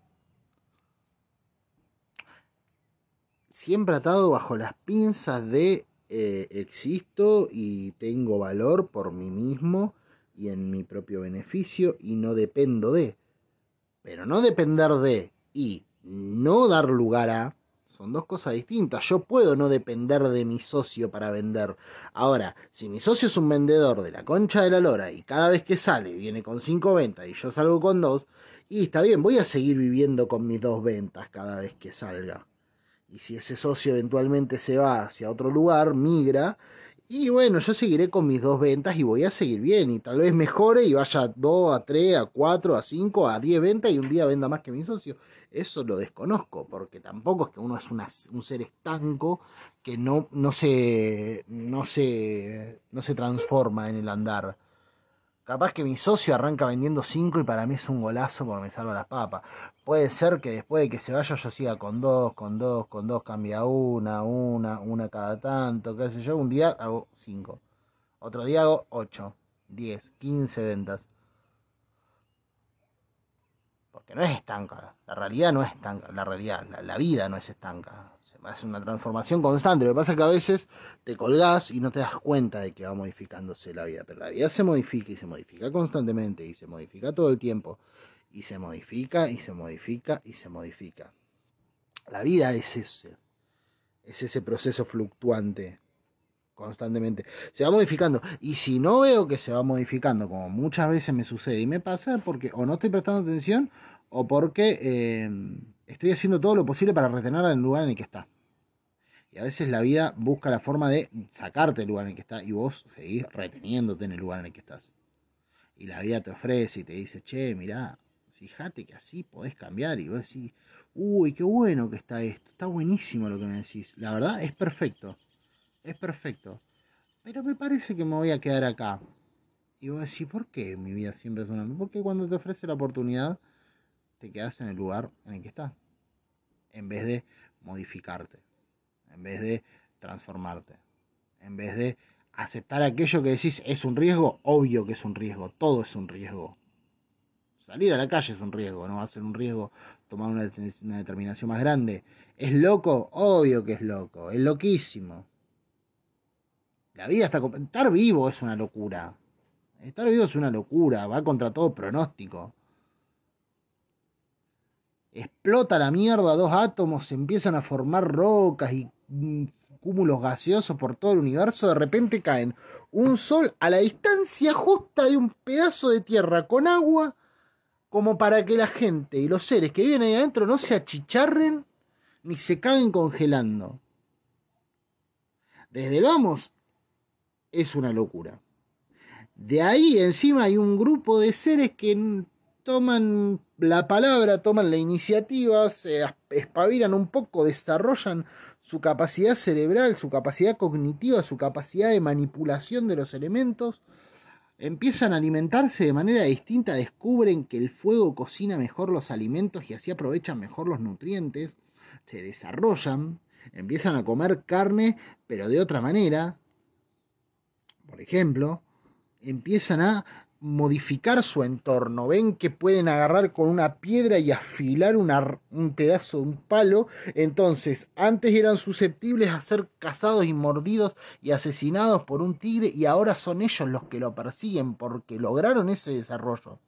Speaker 1: Siempre atado bajo las pinzas de eh, existo y tengo valor por mí mismo y en mi propio beneficio y no dependo de. Pero no depender de y no dar lugar a son dos cosas distintas. Yo puedo no depender de mi socio para vender. Ahora, si mi socio es un vendedor de la concha de la lora y cada vez que sale viene con cinco ventas y yo salgo con dos, y está bien, voy a seguir viviendo con mis dos ventas cada vez que salga. Y si ese socio eventualmente se va hacia otro lugar, migra, y bueno, yo seguiré con mis dos ventas y voy a seguir bien. Y tal vez mejore y vaya a 2, a 3, a 4, a 5, a 10 ventas y un día venda más que mi socio. Eso lo desconozco, porque tampoco es que uno es un ser estanco que no, no, se, no, se, no se transforma en el andar. Capaz que mi socio arranca vendiendo 5 y para mí es un golazo porque me salva las papas. Puede ser que después de que se vaya yo siga con dos, con dos, con dos, cambia una, una, una cada tanto, qué sé yo. Un día hago 5. Otro día hago 8, 10, 15 ventas. Porque no es estanca. La realidad no es estanca. La realidad, la, vida no es estanca. Se hace una transformación constante. Lo que pasa es que a veces te colgás y no te das cuenta de que va modificándose la vida. Pero la vida se modifica y se modifica constantemente y se modifica todo el tiempo. Y se modifica y se modifica y se modifica. La vida es ese. Es ese proceso fluctuante constantemente. Se va modificando. Y si no veo que se va modificando, como muchas veces me sucede y me pasa, porque o no estoy prestando atención o porque eh, estoy haciendo todo lo posible para retenerla en el lugar en el que está. Y a veces la vida busca la forma de sacarte del lugar en el que está y vos seguís reteniéndote en el lugar en el que estás. Y la vida te ofrece y te dice, che, mirá, fíjate que así podés cambiar. Y vos decís, uy, qué bueno que está esto, está buenísimo lo que me decís. La verdad es perfecto es perfecto. Pero me parece que me voy a quedar acá. Y vos decís, ¿por qué mi vida siempre es una? Porque cuando te ofrece la oportunidad, te quedas en el lugar en el que estás. En vez de modificarte. En vez de transformarte. En vez de aceptar aquello que decís es un riesgo, obvio que es un riesgo. Todo es un riesgo. Salir a la calle es un riesgo, no va a ser un riesgo tomar una, una determinación más grande. ¿Es loco? Obvio que es loco. Es loquísimo. La vida está... Estar vivo es una locura. Estar vivo es una locura, va contra todo pronóstico. Explota la mierda, dos átomos se empiezan a formar rocas y mm, cúmulos gaseosos por todo el universo, de repente caen un sol a la distancia justa de un pedazo de tierra con agua, como para que la gente y los seres que viven ahí adentro no se achicharren ni se caguen congelando. Desde vamos, es una locura. De ahí encima hay un grupo de seres que toman la palabra, toman la iniciativa, se espabilan un poco, desarrollan su capacidad cerebral, su capacidad cognitiva, su capacidad de manipulación de los elementos, empiezan a alimentarse de manera distinta, descubren que el fuego cocina mejor los alimentos y así aprovechan mejor los nutrientes, se desarrollan, empiezan a comer carne, pero de otra manera. Por ejemplo, empiezan a modificar su entorno. Ven que pueden agarrar con una piedra y afilar un pedazo de un palo. Entonces, antes eran susceptibles a ser cazados y mordidos y asesinados por un tigre y ahora son ellos los que lo persiguen porque lograron ese desarrollo.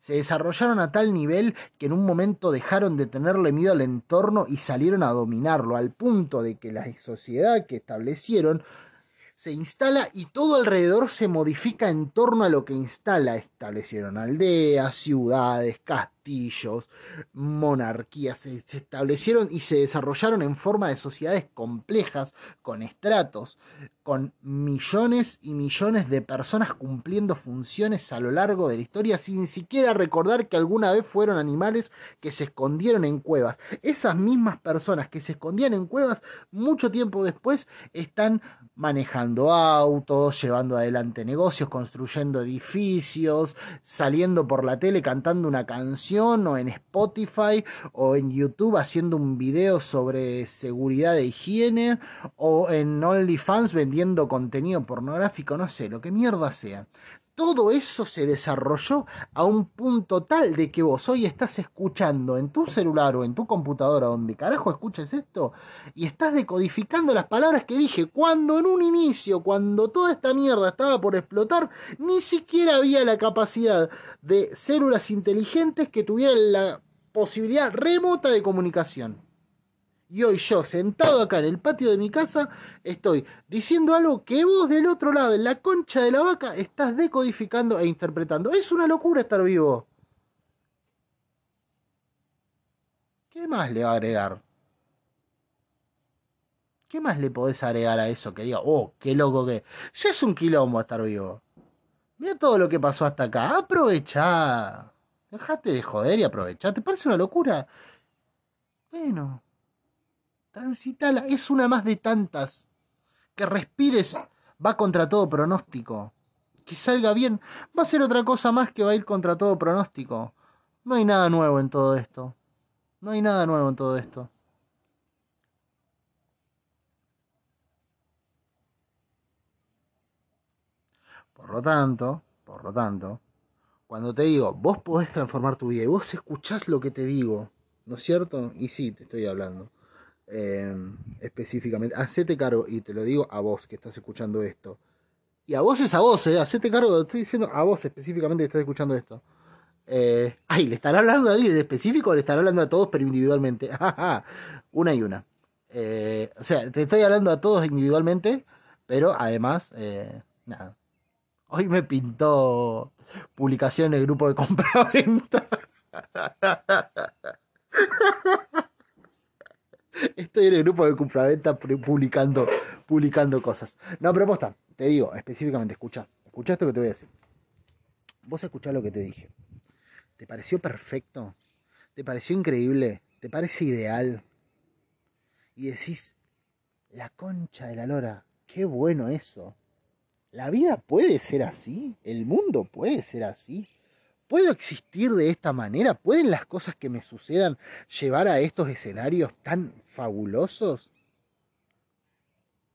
Speaker 1: Se desarrollaron a tal nivel que en un momento dejaron de tenerle miedo al entorno y salieron a dominarlo, al punto de que la sociedad que establecieron se instala y todo alrededor se modifica en torno a lo que instala. Establecieron aldeas, ciudades, castillos, monarquías, se, establecieron y se desarrollaron en forma de sociedades complejas, con estratos, con millones y millones de personas cumpliendo funciones a lo largo de la historia sin siquiera recordar que alguna vez fueron animales que se escondieron en cuevas. Esas mismas personas que se escondían en cuevas mucho tiempo después están manejando autos, llevando adelante negocios, construyendo edificios, saliendo por la tele cantando una canción o en Spotify o en YouTube haciendo un video sobre seguridad de higiene o en OnlyFans vendiendo contenido pornográfico, no sé, lo que mierda sea todo eso se desarrolló a un punto tal de que vos hoy estás escuchando en tu celular o en tu computadora, donde carajo escuches esto, y estás decodificando las palabras que dije, cuando en un inicio, cuando toda esta mierda estaba por explotar, ni siquiera había la capacidad de células inteligentes que tuvieran la posibilidad remota de comunicación. Y hoy yo, sentado acá en el patio de mi casa, estoy diciendo algo que vos del otro lado, en la concha de la vaca, estás decodificando e interpretando. Es una locura estar vivo. ¿Qué más le va a agregar? ¿Qué más le podés agregar a eso que diga, oh, qué loco que... Ya es un quilombo estar vivo. Mira todo lo que pasó hasta acá. Aprovecha. Dejate de joder y aprovecha. ¿Te parece una locura? Bueno, transitala, es una más de tantas. Que respires va contra todo pronóstico. Que salga bien va a ser otra cosa más que va a ir contra todo pronóstico. No hay nada nuevo en todo esto. No hay nada nuevo en todo esto. Por lo tanto, por lo tanto, cuando te digo, vos podés transformar tu vida y vos escuchás lo que te digo, ¿no es cierto? Y sí, te estoy hablando eh, específicamente. Hacete cargo, y te lo digo a vos que estás escuchando esto. Y a vos es a vos, eh, hacete cargo, estoy diciendo a vos específicamente que estás escuchando esto. Eh, ay, ¿le estará hablando a alguien en específico o le estará hablando a todos pero individualmente? una y una. Eh, o sea, te estoy hablando a todos individualmente, pero además, nada. Hoy me pintó publicación en el grupo de compra-venta. Estoy en el grupo de compraventa publicando, publicando cosas. No, pero posta, te digo, específicamente, escucha. Escucha esto que te voy a decir. Vos escuchás lo que te dije. ¿Te pareció perfecto? ¿Te pareció increíble? ¿Te parece ideal? Y decís, la concha de la lora, qué bueno eso. ¿La vida puede ser así? ¿El mundo puede ser así? ¿Puedo existir de esta manera? ¿Pueden las cosas que me sucedan llevar a estos escenarios tan fabulosos?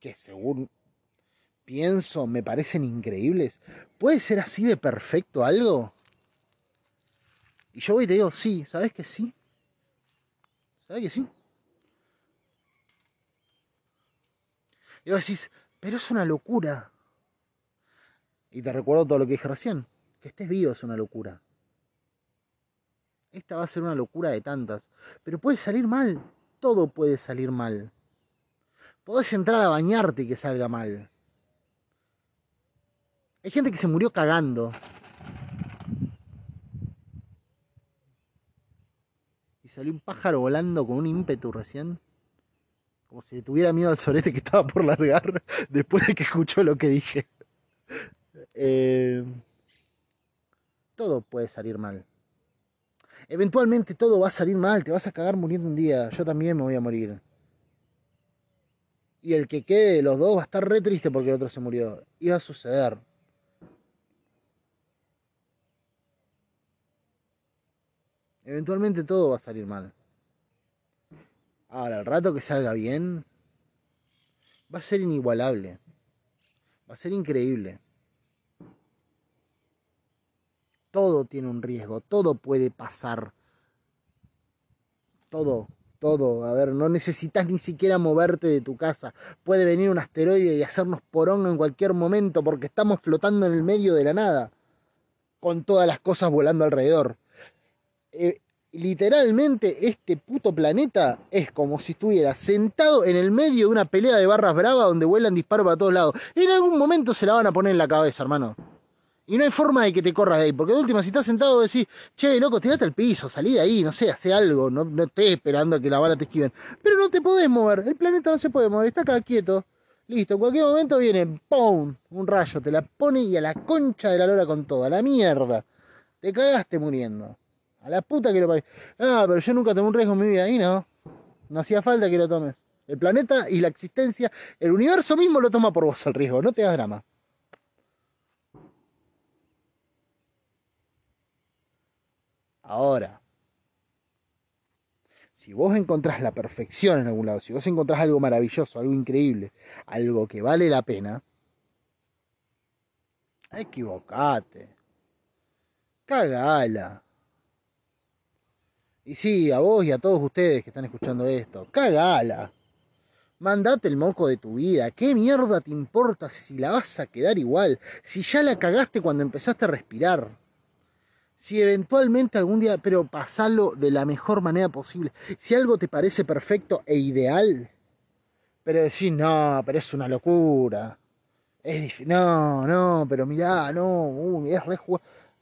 Speaker 1: Que según pienso me parecen increíbles. ¿Puede ser así de perfecto algo? Y yo voy y te digo, sí, ¿sabes que sí? ¿Sabes que sí? Y vos decís, pero es una locura. Y te recuerdo todo lo que dije recién. Que estés vivo es una locura. Esta va a ser una locura de tantas. Pero puede salir mal. Todo puede salir mal. Podés entrar a bañarte y que salga mal. Hay gente que se murió cagando. Y salió un pájaro volando con un ímpetu recién. Como si le tuviera miedo al sorete que estaba por largar después de que escuchó lo que dije. Eh, todo puede salir mal. Eventualmente todo va a salir mal, te vas a cagar muriendo un día. Yo también me voy a morir. Y el que quede de los dos va a estar re triste porque el otro se murió. Iba a suceder. Eventualmente todo va a salir mal. Ahora, el rato que salga bien, va a ser inigualable. Va a ser increíble. Todo tiene un riesgo, todo puede pasar. Todo, todo. A ver, no necesitas ni siquiera moverte de tu casa. Puede venir un asteroide y hacernos poronga en cualquier momento porque estamos flotando en el medio de la nada. Con todas las cosas volando alrededor. Eh, literalmente este puto planeta es como si estuviera sentado en el medio de una pelea de barras bravas donde vuelan disparos para todos lados. En algún momento se la van a poner en la cabeza, hermano. Y no hay forma de que te corras de ahí, porque de última, si estás sentado, decís, che, loco, tirate al piso, salí de ahí, no sé, hace algo, no, no estés esperando a que la bala te esquiven. Pero no te podés mover, el planeta no se puede mover, está acá quieto. Listo, en cualquier momento viene, ¡pum! Un rayo, te la pone y a la concha de la lora con todo, a la mierda. Te cagaste muriendo. A la puta que lo parió. Ah, pero yo nunca tomé un riesgo en mi vida. Ahí no. No hacía falta que lo tomes. El planeta y la existencia, el universo mismo lo toma por vos el riesgo. No te das drama. Ahora, si vos encontrás la perfección en algún lado, si vos encontrás algo maravilloso, algo increíble, algo que vale la pena, equivocate. Cagala. Y sí, a vos y a todos ustedes que están escuchando esto, cagala. Mandate el moco de tu vida. ¿Qué mierda te importa si la vas a quedar igual? Si ya la cagaste cuando empezaste a respirar. Si eventualmente algún día, pero pasalo de la mejor manera posible. Si algo te parece perfecto e ideal, pero decís, no, pero es una locura. Es difícil. No, no, pero mirá, no, uy, es re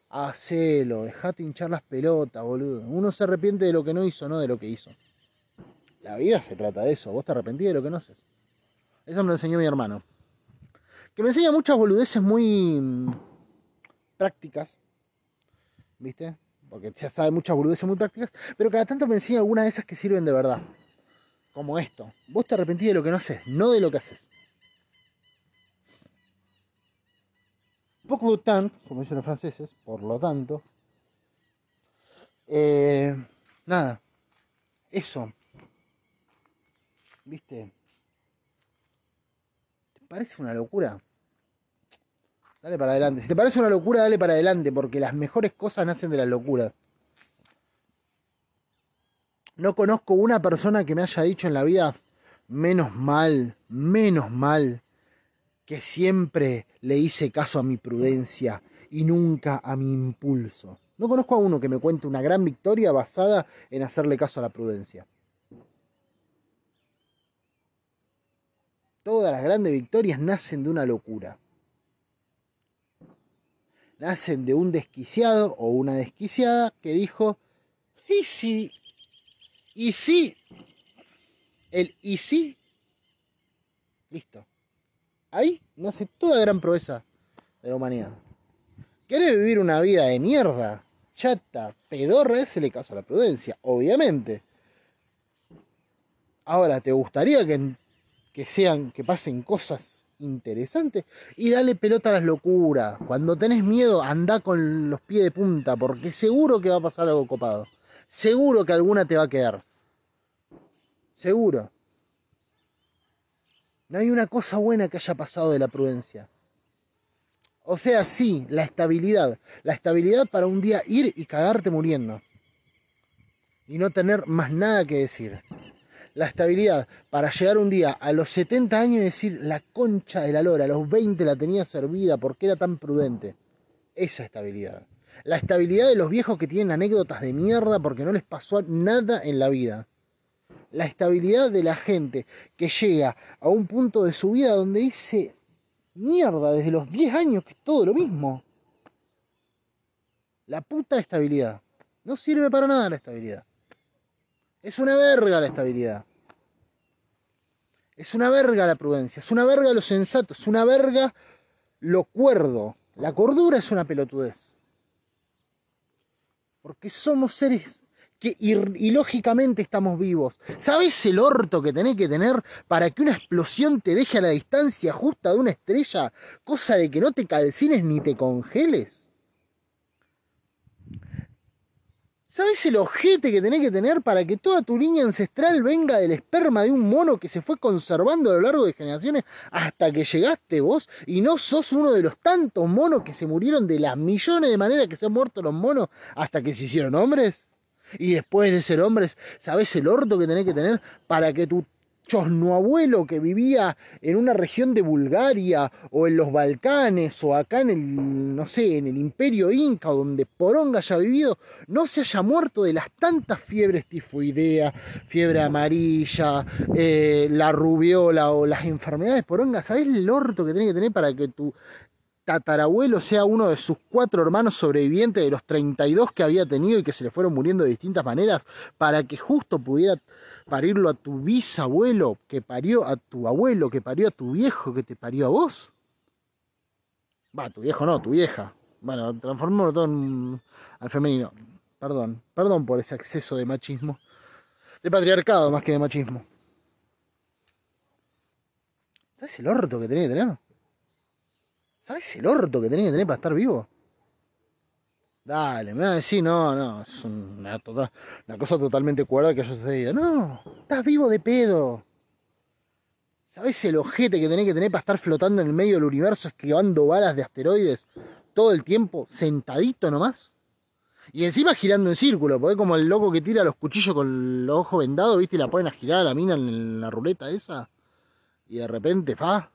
Speaker 1: Hacelo, dejate hinchar las pelotas, boludo. Uno se arrepiente de lo que no hizo, no de lo que hizo. La vida se trata de eso, vos te arrepentís de lo que no haces. Eso me lo enseñó mi hermano. Que me enseña muchas boludeces muy mm, prácticas. ¿Viste? Porque ya sabe muchas boludeces muy prácticas, pero cada tanto me enseña algunas de esas que sirven de verdad. Como esto. Vos te arrepentís de lo que no haces, no de lo que haces. Pour tant, como dicen los franceses, por lo tanto. Eh, nada, eso. ¿Viste? ¿Te parece una locura? Dale para adelante. Si te parece una locura, dale para adelante, porque las mejores cosas nacen de la locura. No conozco una persona que me haya dicho en la vida, menos mal, menos mal, que siempre le hice caso a mi prudencia y nunca a mi impulso. No conozco a uno que me cuente una gran victoria basada en hacerle caso a la prudencia. Todas las grandes victorias nacen de una locura. Nacen de un desquiciado o una desquiciada que dijo, ¿y si? ¿Y si? El ¿y si? Listo. Ahí nace toda gran proeza de la humanidad. ¿Querés vivir una vida de mierda? Chata, pedorra, ese le caso a la prudencia, obviamente. Ahora, ¿te gustaría que, que sean, que pasen cosas interesantes? Y dale pelota a las locuras. Cuando tenés miedo, anda con los pies de punta, porque seguro que va a pasar algo copado. Seguro que alguna te va a quedar. Seguro. No hay una cosa buena que haya pasado de la prudencia. O sea, sí, la estabilidad. La estabilidad para un día ir y cagarte muriendo. Y no tener más nada que decir. La estabilidad para llegar un día a los 70 años y decir la concha de la lora, a los 20 la tenía servida porque era tan prudente. Esa estabilidad. La estabilidad de los viejos que tienen anécdotas de mierda porque no les pasó nada en la vida. la estabilidad de la gente que llega a un punto de su vida donde dice, mierda, desde los 10 años que es todo lo mismo. La puta estabilidad. No sirve para nada la estabilidad. Es una verga la estabilidad. Es una verga la prudencia, es una verga lo sensato, es una verga lo cuerdo. La cordura es una pelotudez. Porque somos seres que ilógicamente estamos vivos. ¿Sabes el orto que tenés que tener para que una explosión te deje a la distancia justa de una estrella? Cosa de que no te calcines ni te congeles. ¿Sabes el ojete que tenés que tener para que toda tu línea ancestral venga del esperma de un mono que se fue conservando a lo largo de generaciones hasta que llegaste vos y no sos uno de los tantos monos que se murieron de las millones de maneras que se han muerto los monos hasta que se hicieron hombres? Y después de ser hombres, ¿sabes el orto que tenés que tener para que tu chosno abuelo que vivía en una región de Bulgaria o en los Balcanes o acá en el, no sé, en el imperio inca donde Poronga haya vivido, no se haya muerto de las tantas fiebres tifoidea, fiebre amarilla, eh, la rubiola o las enfermedades Poronga, ¿sabes el orto que tenés que tener para que tu tatarabuelo sea uno de sus cuatro hermanos sobrevivientes de los 32 que había tenido y que se le fueron muriendo de distintas maneras para que justo pudiera parirlo a tu bisabuelo que parió a tu abuelo, que parió a tu viejo, que te parió a vos. Va, tu viejo no, tu vieja. Bueno, transformémoslo todo en, al femenino. Perdón, perdón por ese exceso de machismo. De patriarcado más que de machismo. ¿Sabes el orto que tenés que tener? ¿Sabes el orto que tenés que tener para estar vivo? Dale, me va a decir, no, no, es una, tota, una cosa totalmente cuerda que haya sucedido. No, estás vivo de pedo. ¿Sabes el ojete que tenés que tener para estar flotando en el medio del universo esquivando balas de asteroides todo el tiempo, sentadito nomás? Y encima girando en círculo, porque como el loco que tira los cuchillos con los ojos vendados, ¿viste? Y la ponen a girar a la mina en la ruleta esa. Y de repente, fa.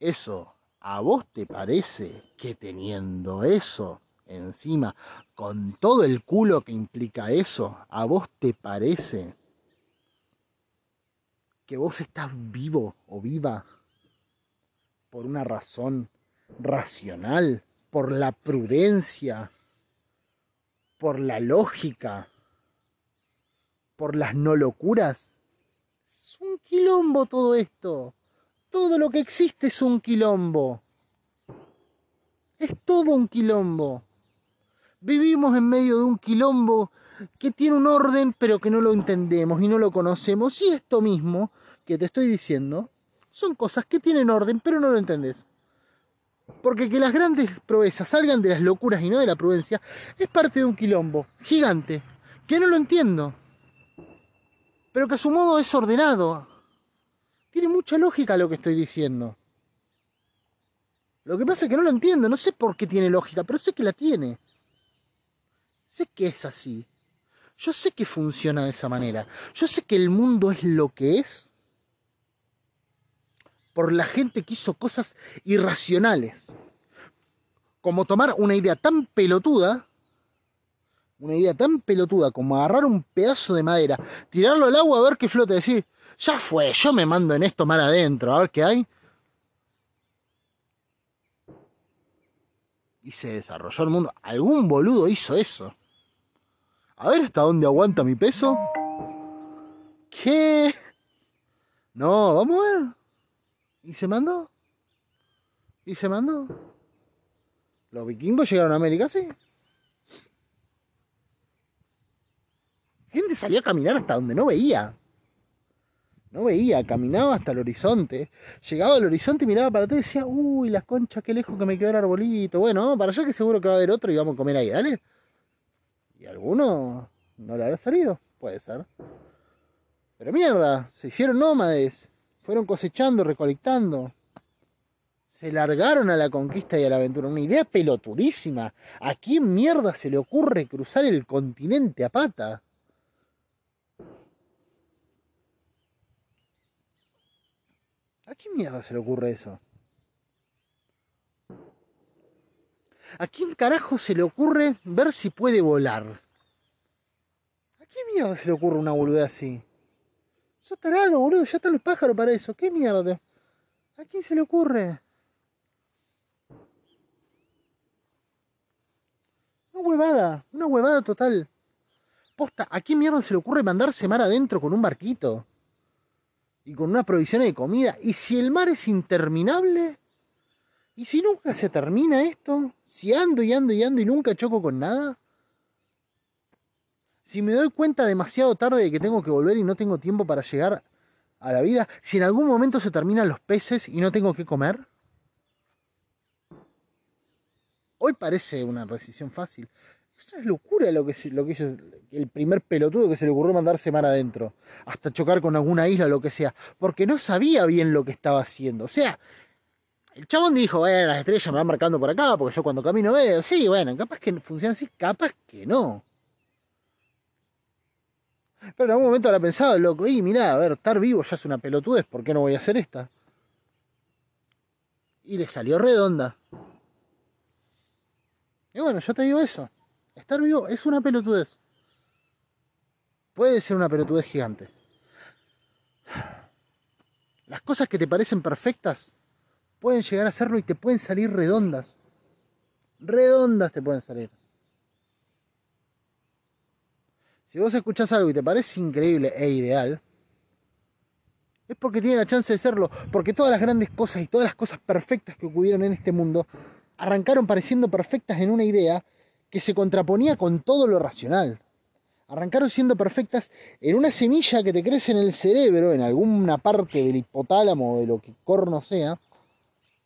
Speaker 1: Eso ¿A vos te parece que teniendo eso encima, con todo el culo que implica eso, a vos te parece que vos estás vivo o viva por una razón racional, por la prudencia, por la lógica, por las no locuras? Es un quilombo todo esto. Todo lo que existe es un quilombo. Es todo un quilombo. Vivimos en medio de un quilombo que tiene un orden pero que no lo entendemos y no lo conocemos. Y esto mismo que te estoy diciendo son cosas que tienen orden pero no lo entendés. Porque que las grandes proezas salgan de las locuras y no de la prudencia es parte de un quilombo gigante que no lo entiendo. Pero que a su modo es ordenado. Tiene mucha lógica lo que estoy diciendo. Lo que pasa es que no lo entiendo, no sé por qué tiene lógica, pero sé que la tiene. Sé que es así. Yo sé que funciona de esa manera. Yo sé que el mundo es lo que es por la gente que hizo cosas irracionales. Como tomar una idea tan pelotuda, una idea tan pelotuda como agarrar un pedazo de madera, tirarlo al agua a ver qué flota, decir, ya fue, yo me mando en esto mar adentro, a ver qué hay. Y se desarrolló el mundo. Algún boludo hizo eso. A ver hasta dónde aguanta mi peso. ¿Qué? No, vamos a ver. ¿Y se mandó? ¿Y se mandó? ¿Los vikingos llegaron a América, sí? Gente salía a caminar hasta donde no veía. No veía, caminaba hasta el horizonte. Llegaba al horizonte y miraba para atrás y decía, uy, las conchas, qué lejos que me quedó el arbolito. Bueno, para allá que seguro que va a haber otro y vamos a comer ahí, dale. Y alguno no le habrá salido, puede ser. Pero mierda, se hicieron nómades, fueron cosechando, recolectando. Se largaron a la conquista y a la aventura. Una idea pelotudísima. ¿A quién mierda se le ocurre cruzar el continente a pata? ¿A quién mierda se le ocurre eso? ¿A quién carajo se le ocurre ver si puede volar? ¿A ¿A qué mierda se le ocurre una boludez así? Sos tarado, boludo, ya están los pájaros para eso. ¿Qué mierda? ¿A quién se le ocurre? Una huevada, una huevada total. Posta, ¿a quién mierda se le ocurre mandarse mar adentro con un barquito? Y con unas provisiones de comida. ¿Y si el mar es interminable? ¿Y si nunca se termina esto? ¿Si ando y ando y ando y nunca choco con nada? Si me doy cuenta demasiado tarde de que tengo que volver y no tengo tiempo para llegar a la vida, si en algún momento se terminan los peces y no tengo que comer. Hoy parece una decisión fácil. Es locura lo que, lo que hizo el primer pelotudo que se le ocurrió mandarse mar adentro. Hasta chocar con alguna isla o lo que sea. Porque no sabía bien lo que estaba haciendo. O sea, el chabón dijo, bueno, las estrellas me van marcando por acá, porque yo cuando camino veo. Sí, bueno, capaz que funciona así, capaz que no. Pero en algún momento habrá pensado, loco, y mirá, a ver, estar vivo ya es una pelotudez, ¿por qué no voy a hacer esta? Y le salió redonda. Y bueno, yo te digo eso. Estar vivo es una pelotudez. Puede ser una pelotudez gigante. Las cosas que te parecen perfectas pueden llegar a serlo y te pueden salir redondas. Redondas te pueden salir. Si vos escuchás algo y te parece increíble e ideal, es porque tiene la chance de serlo. Porque todas las grandes cosas y todas las cosas perfectas que ocurrieron en este mundo arrancaron pareciendo perfectas en una idea que se contraponía con todo lo racional. Arrancaron siendo perfectas en una semilla que te crece en el cerebro, en alguna parte del hipotálamo o de lo que corno sea,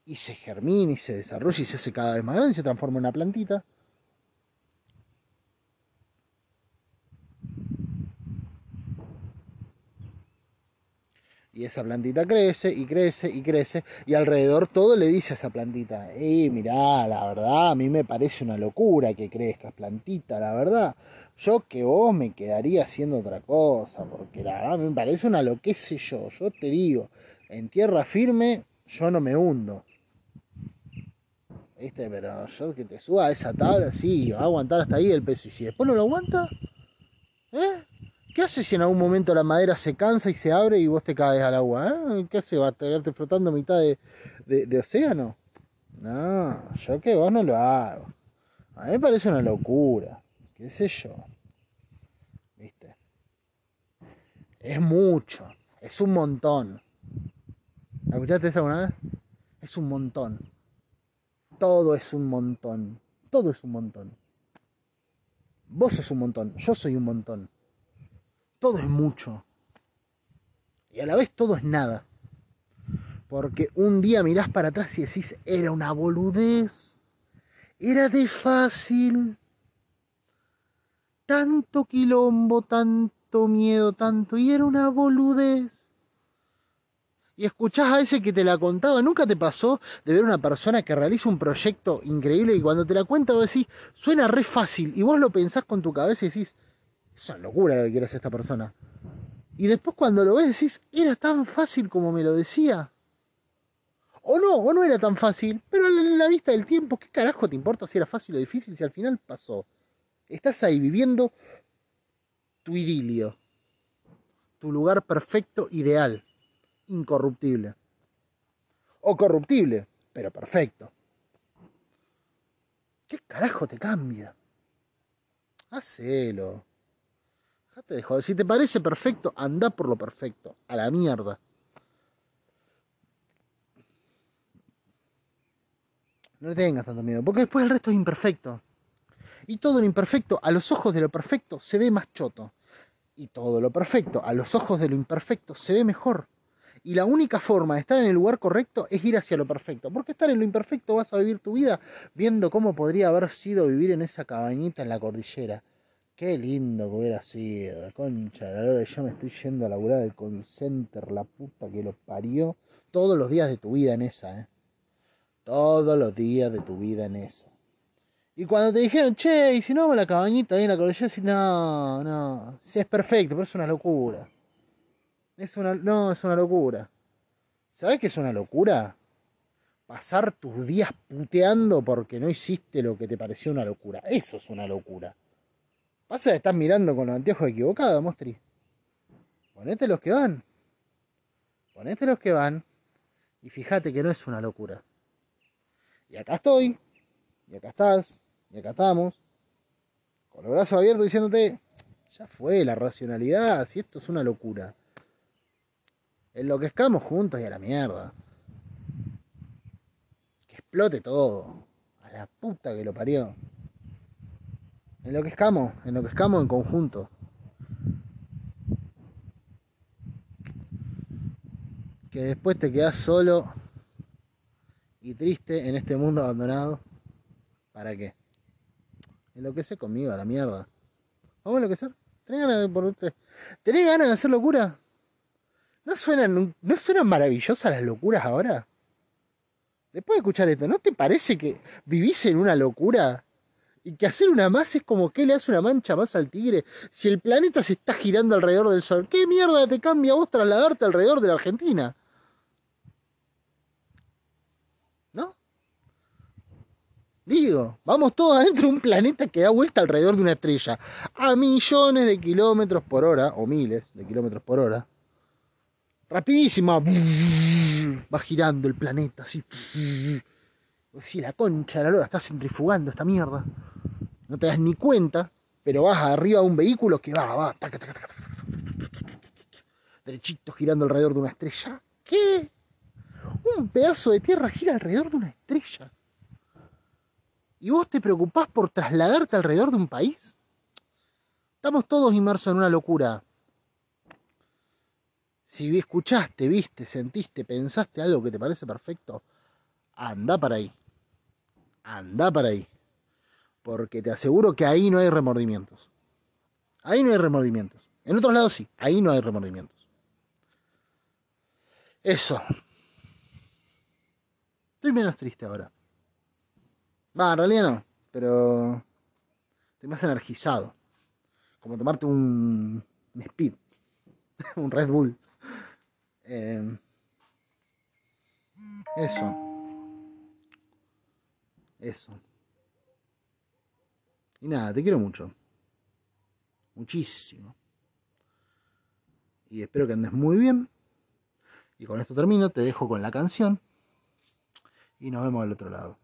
Speaker 1: y se germina y se desarrolla y se hace cada vez más grande y se transforma en una plantita. Y esa plantita crece y crece y crece y alrededor todo le dice a esa plantita, eh, mirá, la verdad a mí me parece una locura que crezcas plantita, la verdad. Yo que vos me quedaría haciendo otra cosa, porque la verdad me parece una lo que sé yo, yo te digo, en tierra firme yo no me hundo. Pero yo que te suba a esa tabla, sí, va a aguantar hasta ahí el peso. Y si después no lo aguanta, ¿eh? ¿Qué hace si en algún momento la madera se cansa y se abre y vos te caes al agua? ¿eh? ¿Qué hace? ¿Va a tenerte flotando mitad de, de, océano? No, yo que vos no lo hago. A mí me parece una locura. ¿Qué sé yo? ¿Viste? Es mucho. Es un montón. ¿Escuchaste eso alguna vez? Es un montón. Todo es un montón. Todo es un montón. Vos sos un montón. Yo soy un montón todo es mucho. Y a la vez todo es nada. Porque un día mirás para atrás y decís, era una boludez. Era de fácil. Tanto quilombo, tanto miedo, tanto. Y era una boludez. Y escuchás a ese que te la contaba. ¿Nunca te pasó de ver una persona que realiza un proyecto increíble y cuando te la cuenta vos decís, suena re fácil? Y vos lo pensás con tu cabeza y decís, es una locura lo que quiere hacer esta persona. Y después cuando lo ves decís, era tan fácil como me lo decía. O no, o no era tan fácil, pero en la vista del tiempo, ¿qué carajo te importa si era fácil o difícil si al final pasó? Estás ahí viviendo tu idilio, tu lugar perfecto, ideal, incorruptible. O corruptible, pero perfecto. ¿Qué carajo te cambia? Hacelo. Si te parece perfecto, anda por lo perfecto. A la mierda. No le tengas tanto miedo, porque después el resto es imperfecto. Y todo lo imperfecto, a los ojos de lo perfecto, se ve más choto. Y todo lo perfecto, a los ojos de lo imperfecto, se ve mejor. Y la única forma de estar en el lugar correcto es ir hacia lo perfecto. Porque estar en lo imperfecto vas a vivir tu vida viendo cómo podría haber sido vivir en esa cabañita en la cordillera Qué lindo que hubiera sido, concha de la hora yo me estoy yendo a laburar del call la puta que lo parió. Todos los días de tu vida en esa, ¿eh? Todos los días de tu vida en esa. Y cuando te dijeron, che, y si no vamos a la cabañita ahí en la cordillera, no, no, sí es perfecto, pero es una locura. Es una, no, es una locura. ¿Sabes qué es una locura? Pasar tus días puteando porque no hiciste lo que te pareció una locura. Eso es una locura. Pasa que estás mirando con los anteojos equivocados, Mostri. Ponete los que van. Ponete los que van. Y fíjate que no es una locura. Y acá estoy. Y acá estás. Y acá estamos. Con los brazos abiertos diciéndote, ya fue la racionalidad, si esto es una locura. Enloquezcamos juntos y a la mierda. Que explote todo. A la puta que lo parió. Enloquezcamos, enloquezcamos en conjunto. Que después te quedas solo y triste en este mundo abandonado. ¿Para qué? Enloquece conmigo, a la mierda. Vamos a enloquecer. ¿Tenés ganas de, por... ¿Tenés ganas de hacer locura? ¿No suenan, ¿No suenan maravillosas las locuras ahora? Después de escuchar esto, ¿no te parece que vivís en una locura? Y que hacer una más es como que le hace una mancha más al tigre. Si el planeta se está girando alrededor del sol, ¿qué mierda te cambia vos trasladarte alrededor de la Argentina? ¿No? Digo, vamos todos adentro de un planeta que da vuelta alrededor de una estrella. A millones de kilómetros por hora, o miles de kilómetros por hora. Rapidísima. Va girando el planeta así. Si la concha de la loda está centrifugando esta mierda. No te das ni cuenta, pero vas arriba de un vehículo que va, va, derechito girando alrededor de una estrella. ¿Qué? Un pedazo de tierra gira alrededor de una estrella. ¿Y vos te preocupás por trasladarte alrededor de un país? Estamos todos inmersos en una locura. Si escuchaste, viste, sentiste, pensaste algo que te parece perfecto, anda para ahí. Anda para ahí. Porque te aseguro que ahí no hay remordimientos. Ahí no hay remordimientos. En otros lados sí, ahí no hay remordimientos. Eso. Estoy menos triste ahora. Va, en realidad no, pero estoy más energizado. Como tomarte un, un speed, un Red Bull. Eh, eso. Eso. Y nada, te quiero mucho. Muchísimo. Y espero que andes muy bien. Y con esto termino, te dejo con la canción. Y nos vemos al otro lado.